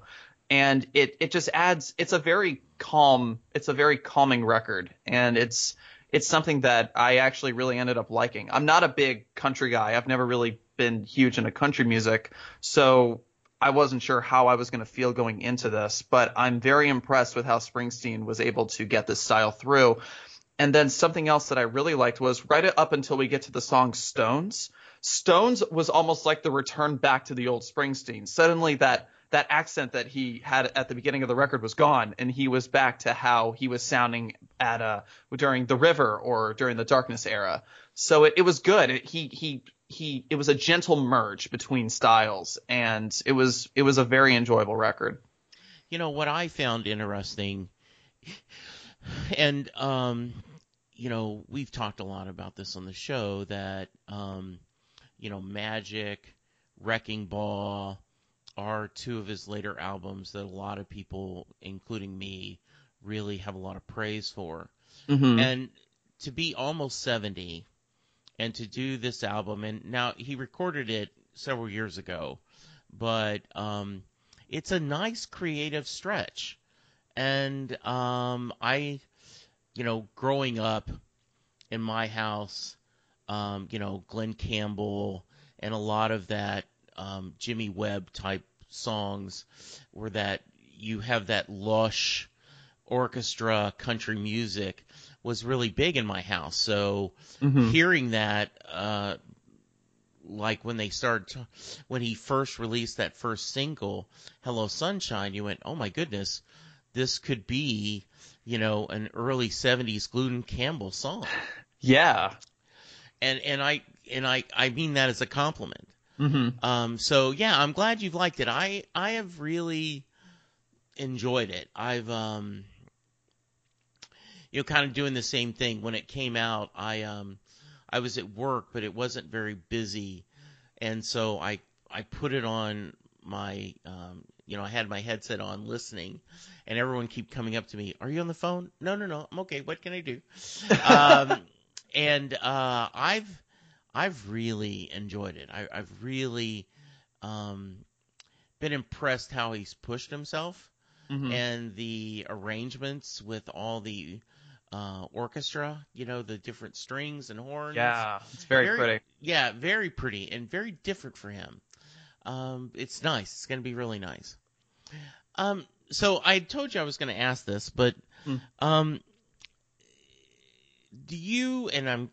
And it, it just adds, it's a very calm, it's a very calming record. And it's, it's something that I actually really ended up liking. I'm not a big country guy. I've never really been huge into country music, so I wasn't sure how I was going to feel going into this, but I'm very impressed with how Springsteen was able to get this style through. And then something else that I really liked was right up until we get to the song Stones. Stones was almost like the return back to the old Springsteen. Suddenly that that accent that he had at the beginning of the record was gone and he was back to how he was sounding at uh during the river or during the darkness era. So it, it was good. It, he he he it was a gentle merge between styles and it was it was a very enjoyable record.
You know what I found interesting, and um, you know we've talked a lot about this on the show that um, you know Magic, Wrecking Ball are two of his later albums that a lot of people, including me, really have a lot of praise for.
Mm-hmm.
And to be almost 70 and to do this album, and now he recorded it several years ago, but um, it's a nice creative stretch. And um, I, you know, growing up in my house, um, you know, Glen Campbell and a lot of that um, Jimmy Webb type songs where that you have that lush orchestra country music was really big in my house. So
mm-hmm.
hearing that, uh, like when they started, to, when he first released that first single, Hello Sunshine, you went, oh my goodness, this could be, you know, an early 70s Glen Campbell song.
Yeah.
And, and I, and I, I mean that as a compliment.
Mm-hmm.
Um, so yeah, I'm glad you've liked it. I, I have really enjoyed it. I've, um, you know, kind of doing the same thing. When it came out, I, um, I was at work, but it wasn't very busy. And so I, I put it on my, um, you know, I had my headset on listening and everyone keep coming up to me. Are you on the phone? No, no, no. I'm okay. What can I do? um, and, uh, I've, I've really enjoyed it. I, I've really, um, been impressed how he's pushed himself
Mm-hmm.
and the arrangements with all the uh, orchestra, you know, the different strings and horns.
Yeah, it's very,
Very-
pretty.
Yeah, very pretty and very different for him. Um, it's nice. It's going to be really nice. Um, so I told you I was going to ask this, but
Hmm.
um, do you? And I'm,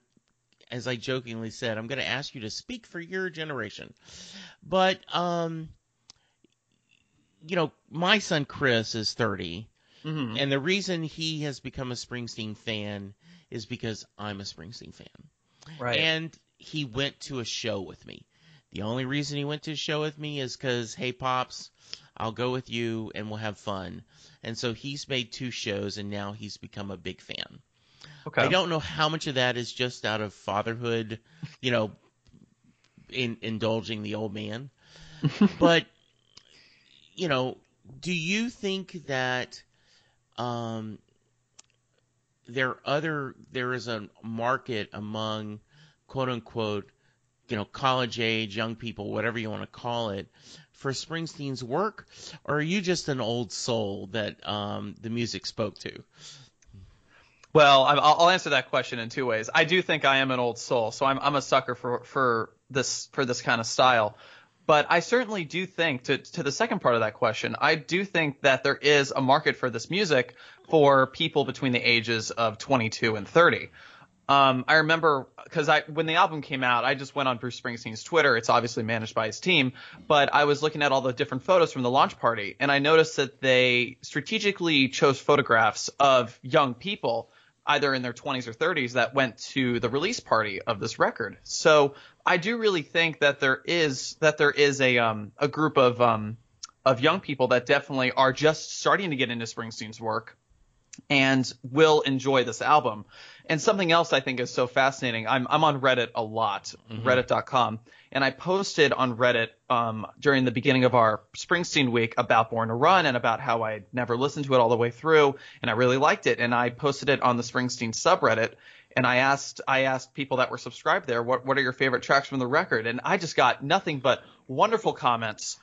as I jokingly said, I'm going to ask you to speak for your generation, but um, you know, my son Chris is 30,
hmm
and the reason he has become a Springsteen fan is because I'm a Springsteen fan.
Right.
And he went to a show with me. The only reason he went to a show with me is because, hey, Pops, I'll go with you and we'll have fun. And so he's made two shows and now he's become a big fan.
Okay.
I don't know how much of that is just out of fatherhood, you know, in indulging the old man. but, you know, do you think that um, there other there is a market among quote unquote you know college age young people whatever you want to call it for Springsteen's work or are you just an old soul that um, the music spoke to
Well, I'll answer that question in two ways. I do think I am an old soul, so I'm I'm a sucker for for this for this kind of style. But I certainly do think to to the second part of that question, I do think that there is a market for this music for people between the ages of 22 and 30. Um, I remember because I when the album came out, I just went on Bruce Springsteen's Twitter. It's obviously managed by his team, but I was looking at all the different photos from the launch party, and I noticed that they strategically chose photographs of young people, either in their 20s or 30s, that went to the release party of this record. So I do really think that there is that there is a um a group of um of young people that definitely are just starting to get into Springsteen's work and will enjoy this album. And something else I think is so fascinating. I'm I'm on Reddit a lot,
Mhm.
Reddit.com, and I posted on Reddit um, during the beginning of our Springsteen week about Born to Run and about how I never listened to it all the way through, and I really liked it. And I posted it on the Springsteen subreddit, and I asked I asked people that were subscribed there, what what are your favorite tracks from the record? And I just got nothing but wonderful comments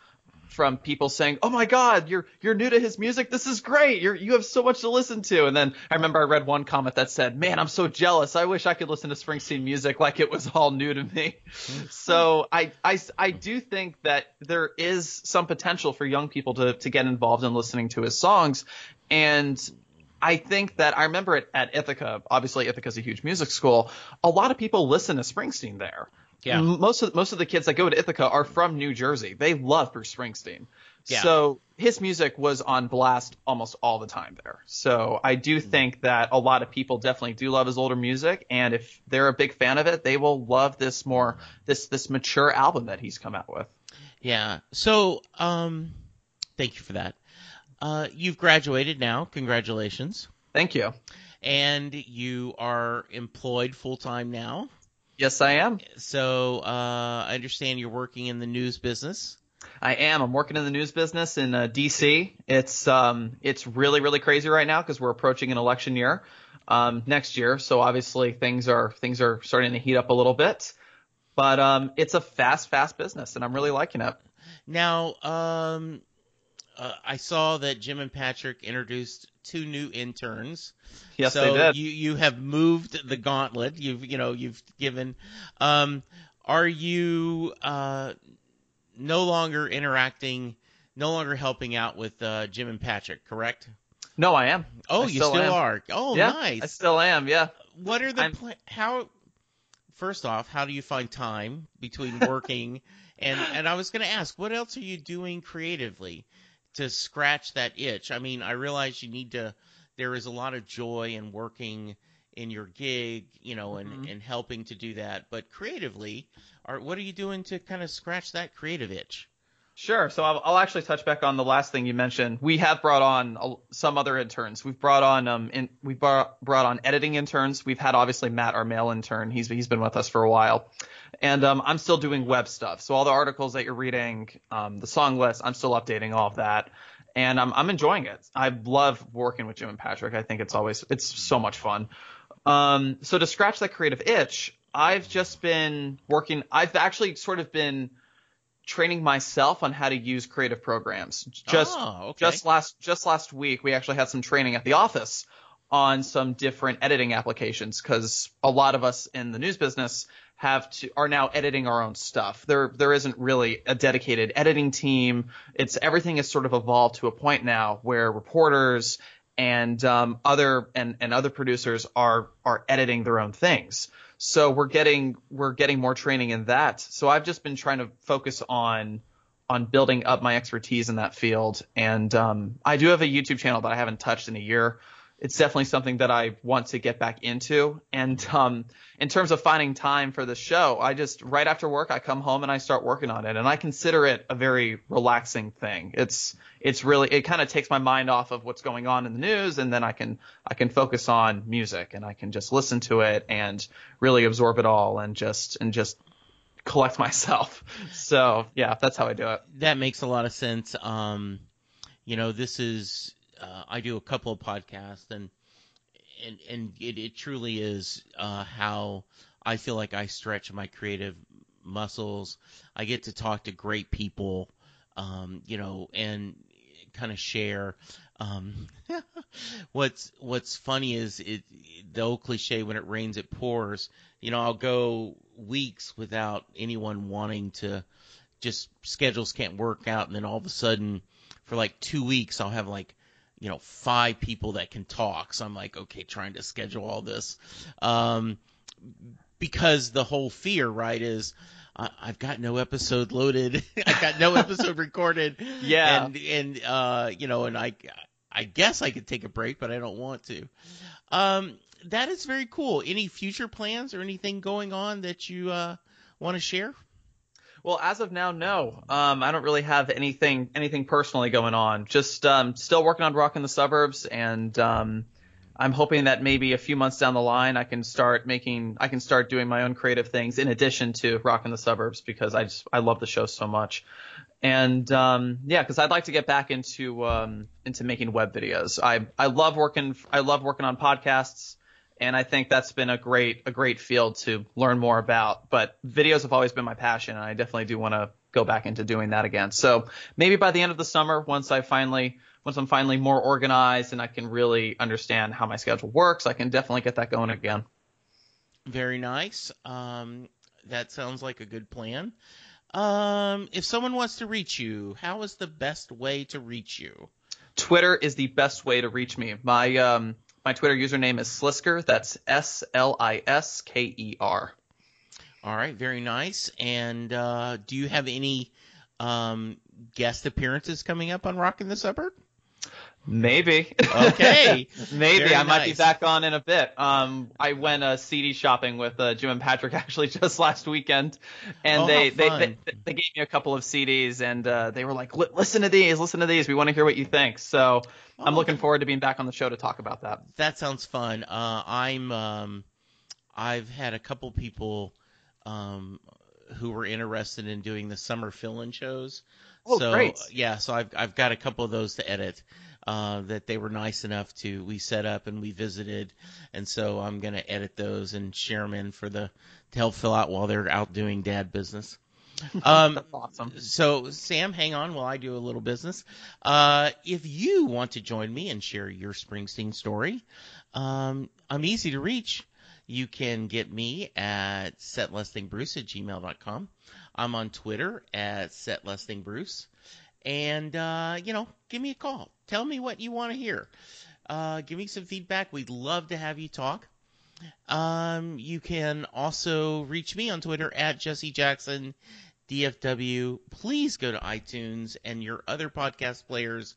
from people saying, "Oh my God, you're you're new to his music. This is great. You're you have so much to listen to." And then I remember I read one comment that said, "Man, I'm so jealous. I wish I could listen to Springsteen music like it was all new to me." Hmm. so I, I I do think that there is some potential for young people to to get involved in listening to his songs, and I think that I remember it at Ithaca. Obviously, Ithaca's a huge music school. A lot of people listen to Springsteen there.
Yeah.
Most of most of the kids that go to Ithaca are from New Jersey. They love Bruce Springsteen.
Yeah.
So his music was on blast almost all the time there. So I do
Mm-hmm.
think that a lot of people definitely do love his older music, and if they're a big fan of it, they will love this more this this mature album that he's come out with.
Yeah. So, um, thank you for that. Uh, you've graduated now. Congratulations.
Thank you.
And you are employed full time now.
Yes, I am.
So, uh, I understand you're working in the news business.
I am. I'm working in the news business in uh, DC. It's um it's really really crazy right now because we're approaching an election year um next year. So obviously things are things are starting to heat up a little bit. But um it's a fast fast business and I'm really liking it.
Now, um, uh, I saw that Jim and Patrick introduced two new interns.
Yes,
so
they did.
you you have moved the gauntlet. You've you know you've given. Um, are you uh, no longer interacting, no longer helping out with uh, Jim and Patrick? Correct.
no, I am.
Oh,
I
you still,
am.
are. Oh,
yeah,
nice.
I still am. Yeah.
what are the pla- how? First off, how do you find time between working and and I was going to ask, what else are you doing creatively to scratch that itch? I mean, I realize you need to. There is a lot of joy in working in your gig, you know, and
Mhm.
and helping to do that. But creatively, are what are you doing to kind of scratch that creative itch?
Sure. So I'll, I'll actually touch back on the last thing you mentioned. We have brought on some other interns. We've brought on um in, we've brought, brought on editing interns. We've had obviously Matt, our male intern. He's he's been with us for a while, and um I'm still doing web stuff. So all the articles that you're reading, um the song list, I'm still updating all of that, and I'm I'm enjoying it. I love working with Jim and Patrick. I think it's always it's so much fun. Um, so to scratch that creative itch, I've just been working. I've actually sort of been training myself on how to use creative programs. Just
oh, okay.
just last just last week, we actually had some training at the office on some different editing applications because a lot of us in the news business have to are now editing our own stuff. There there isn't really a dedicated editing team. It's everything has sort of evolved to a point now where reporters and um, other and, and other producers are are editing their own things. So we're getting we're getting more training in that. So I've just been trying to focus on on building up my expertise in that field. And um, I do have a YouTube channel that I haven't touched in a year it's definitely something that I want to get back into. And um, in terms of finding time for the show, I just right after work I come home and I start working on it, and I consider it a very relaxing thing. It's it's really it kind of takes my mind off of what's going on in the news, and then I can I can focus on music and I can just listen to it and really absorb it all and just and just collect myself. So yeah, that's how I do it.
That makes a lot of sense. Um, you know, this is uh, I do a couple of podcasts, and and and it, it truly is uh, how I feel like I stretch my creative muscles. I get to talk to great people, um, you know, and kind of share. Um, what's what's funny is it the old cliche when it rains it pours. You know, I'll go weeks without anyone wanting to. Just schedules can't work out, and then all of a sudden, for like two weeks, I'll have like you know, five people that can talk. So I'm like, okay, trying to schedule all this. Um, because the whole fear, right, is I, I've got no episode loaded. I've got no episode recorded.
Yeah.
And, and, uh, you know, and I, I guess I could take a break, but I don't want to. Um, that is very cool. Any future plans or anything going on that you, uh, want to share?
Well, as of now, no. Um, I don't really have anything anything personally going on. Just um, still working on Rock in the Suburbs, and um, I'm hoping that maybe a few months down the line, I can start making I can start doing my own creative things in addition to Rock in the Suburbs because I just I love the show so much. And um, yeah, because I'd like to get back into um, into making web videos. I I love working I love working on podcasts and I think that's been a great a great field to learn more about. But videos have always been my passion, and I definitely do want to go back into doing that again. So maybe by the end of the summer, once I finally once I'm finally more organized and I can really understand how my schedule works, I can definitely get that going again.
Very nice. Um, that sounds like a good plan. Um, if someone wants to reach you, how is the best way to reach you?
Twitter is the best way to reach me. My um, my Twitter username is Slisker. That's S L I S K E R.
All right, very nice. And uh, do you have any um, guest appearances coming up on Rock in the Suburb?
Maybe.
Okay.
Maybe
Very
I might
nice.
be back on in a bit. Um, I went uh, CD shopping with uh, Jim and Patrick actually just last weekend, and
Oh,
they, they, they they gave me a couple of CDs, and uh, they were like, "Listen to these, listen to these. We want to hear what you think." So I'm
Oh,
looking
okay.
forward to being back on the show to talk about that.
That sounds fun. Uh, I'm um, I've had a couple people um, who were interested in doing the summer fill-in shows.
Oh,
so
great.
yeah, so I've I've got a couple of those to edit. Uh, that they were nice enough to we set up and we visited, and so I'm gonna edit those and share them in for the to help fill out while they're out doing dad business. Um,
That's awesome.
so, Sam, hang on while I do a little business. Uh, if you want to join me and share your Springsteen story, um, I'm easy to reach. You can get me at setlistingbruce at gmail.com. I'm on Twitter at setlistingbruce. And, uh, you know, give me a call. Tell me what you want to hear. Uh, give me some feedback. We'd love to have you talk. Um, you can also reach me on Twitter at Jesse Jackson DFW. Please go to iTunes and your other podcast players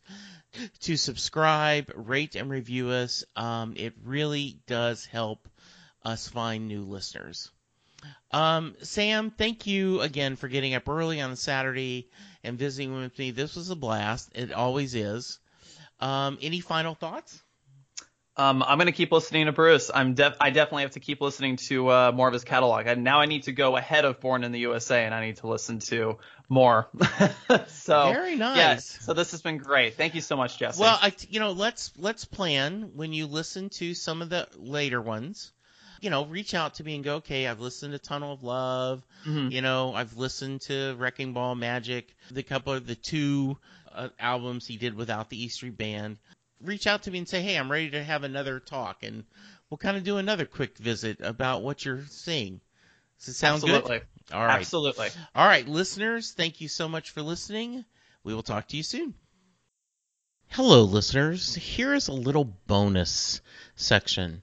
to subscribe, rate, and review us. Um, it really does help us find new listeners. Um, Sam, thank you again for getting up early on a Saturday and visiting with me. This was a blast. It always is. Um, any final thoughts?
Um, I'm gonna keep listening to Bruce. I'm def- I definitely have to keep listening to uh, more of his catalog. And now I need to go ahead of Born in the USA, and I need to listen to more. so
Very nice.
Yes. So this has been great. Thank you so much, Jesse.
Well, I, you know, let's let's plan when you listen to some of the later ones. You know, reach out to me and go, okay, I've listened to Tunnel of Love.
Mhm.
You know, I've listened to Wrecking Ball Magic, the couple of the two uh, albums he did without the E Street Band. reach out to me and say, "Hey, I'm ready to have another talk," and we'll kind of do another quick visit about what you're seeing. Does it sound
Absolutely.
good? All right.
Absolutely.
All right, listeners, thank you so much for listening. We will talk to you soon. Hello, listeners. Here is a little bonus section.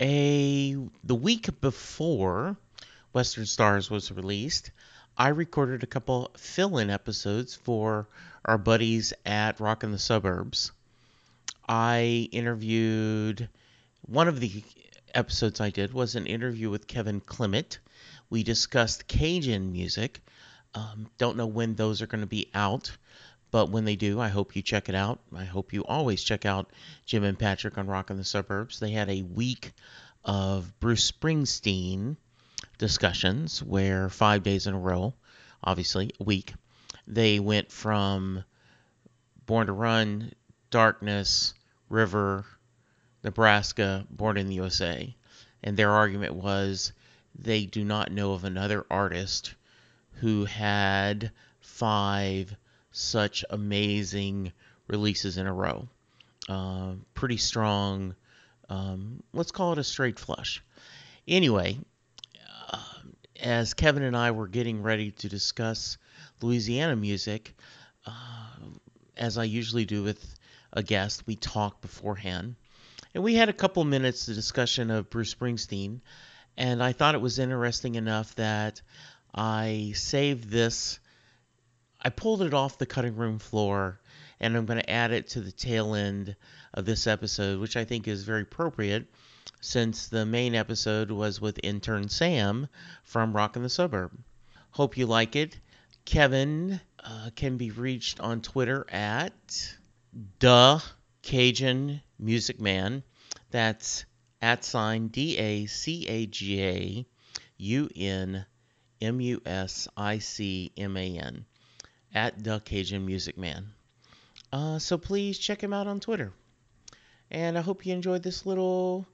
A the week before Western Stars was released, I recorded a couple fill-in episodes for our buddies at Rock in the Suburbs. I interviewed one of the episodes I did was an interview with Kevin Clement. We discussed Cajun music. Um, don't know when those are going to be out, but when they do, I hope you check it out. I hope you always check out Jim and Patrick on Rock in the Suburbs. They had a week of Bruce Springsteen discussions where five days in a row, obviously a week, they went from Born to Run, Darkness, River, Nebraska, Born in the USA. And their argument was they do not know of another artist who had five such amazing releases in a row. Uh, pretty strong. Um, let's call it a straight flush. Anyway, as Kevin and I were getting ready to discuss Louisiana music, uh, as I usually do with a guest, we talked beforehand. And we had a couple minutes of discussion of Bruce Springsteen, and I thought it was interesting enough that I saved this. I pulled it off the cutting room floor, and I'm going to add it to the tail end of this episode, which I think is very appropriate since the main episode was with intern Sam from Rock in the Suburb. Hope you like it. Kevin uh, can be reached on Twitter at the Cajun Music Man. That's at sign D A C A G A U N M U S I C M A N at the Cajun Music Man. Uh, so please check him out on Twitter. And I hope you enjoyed this little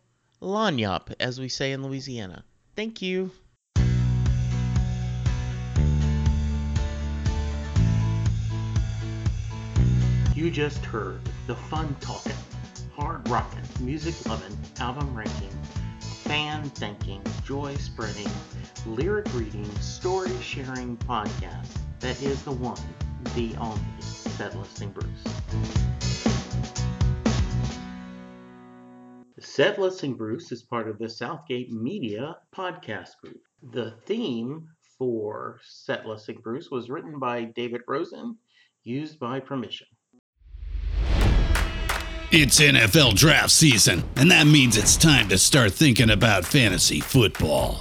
lagniappe, as we say in Louisiana. Thank you. You just heard the fun talking, hard rocking, music loving, album ranking, fan thinking, joy spreading, lyric reading, story sharing podcast that is the one, the only, Set Listing Bruce. Set Listing Bruce is part of the Southgate Media podcast group. The theme for Set Listing Bruce was written by David Rosen, used by permission.
It's NFL draft season, and that means it's time to start thinking about fantasy football.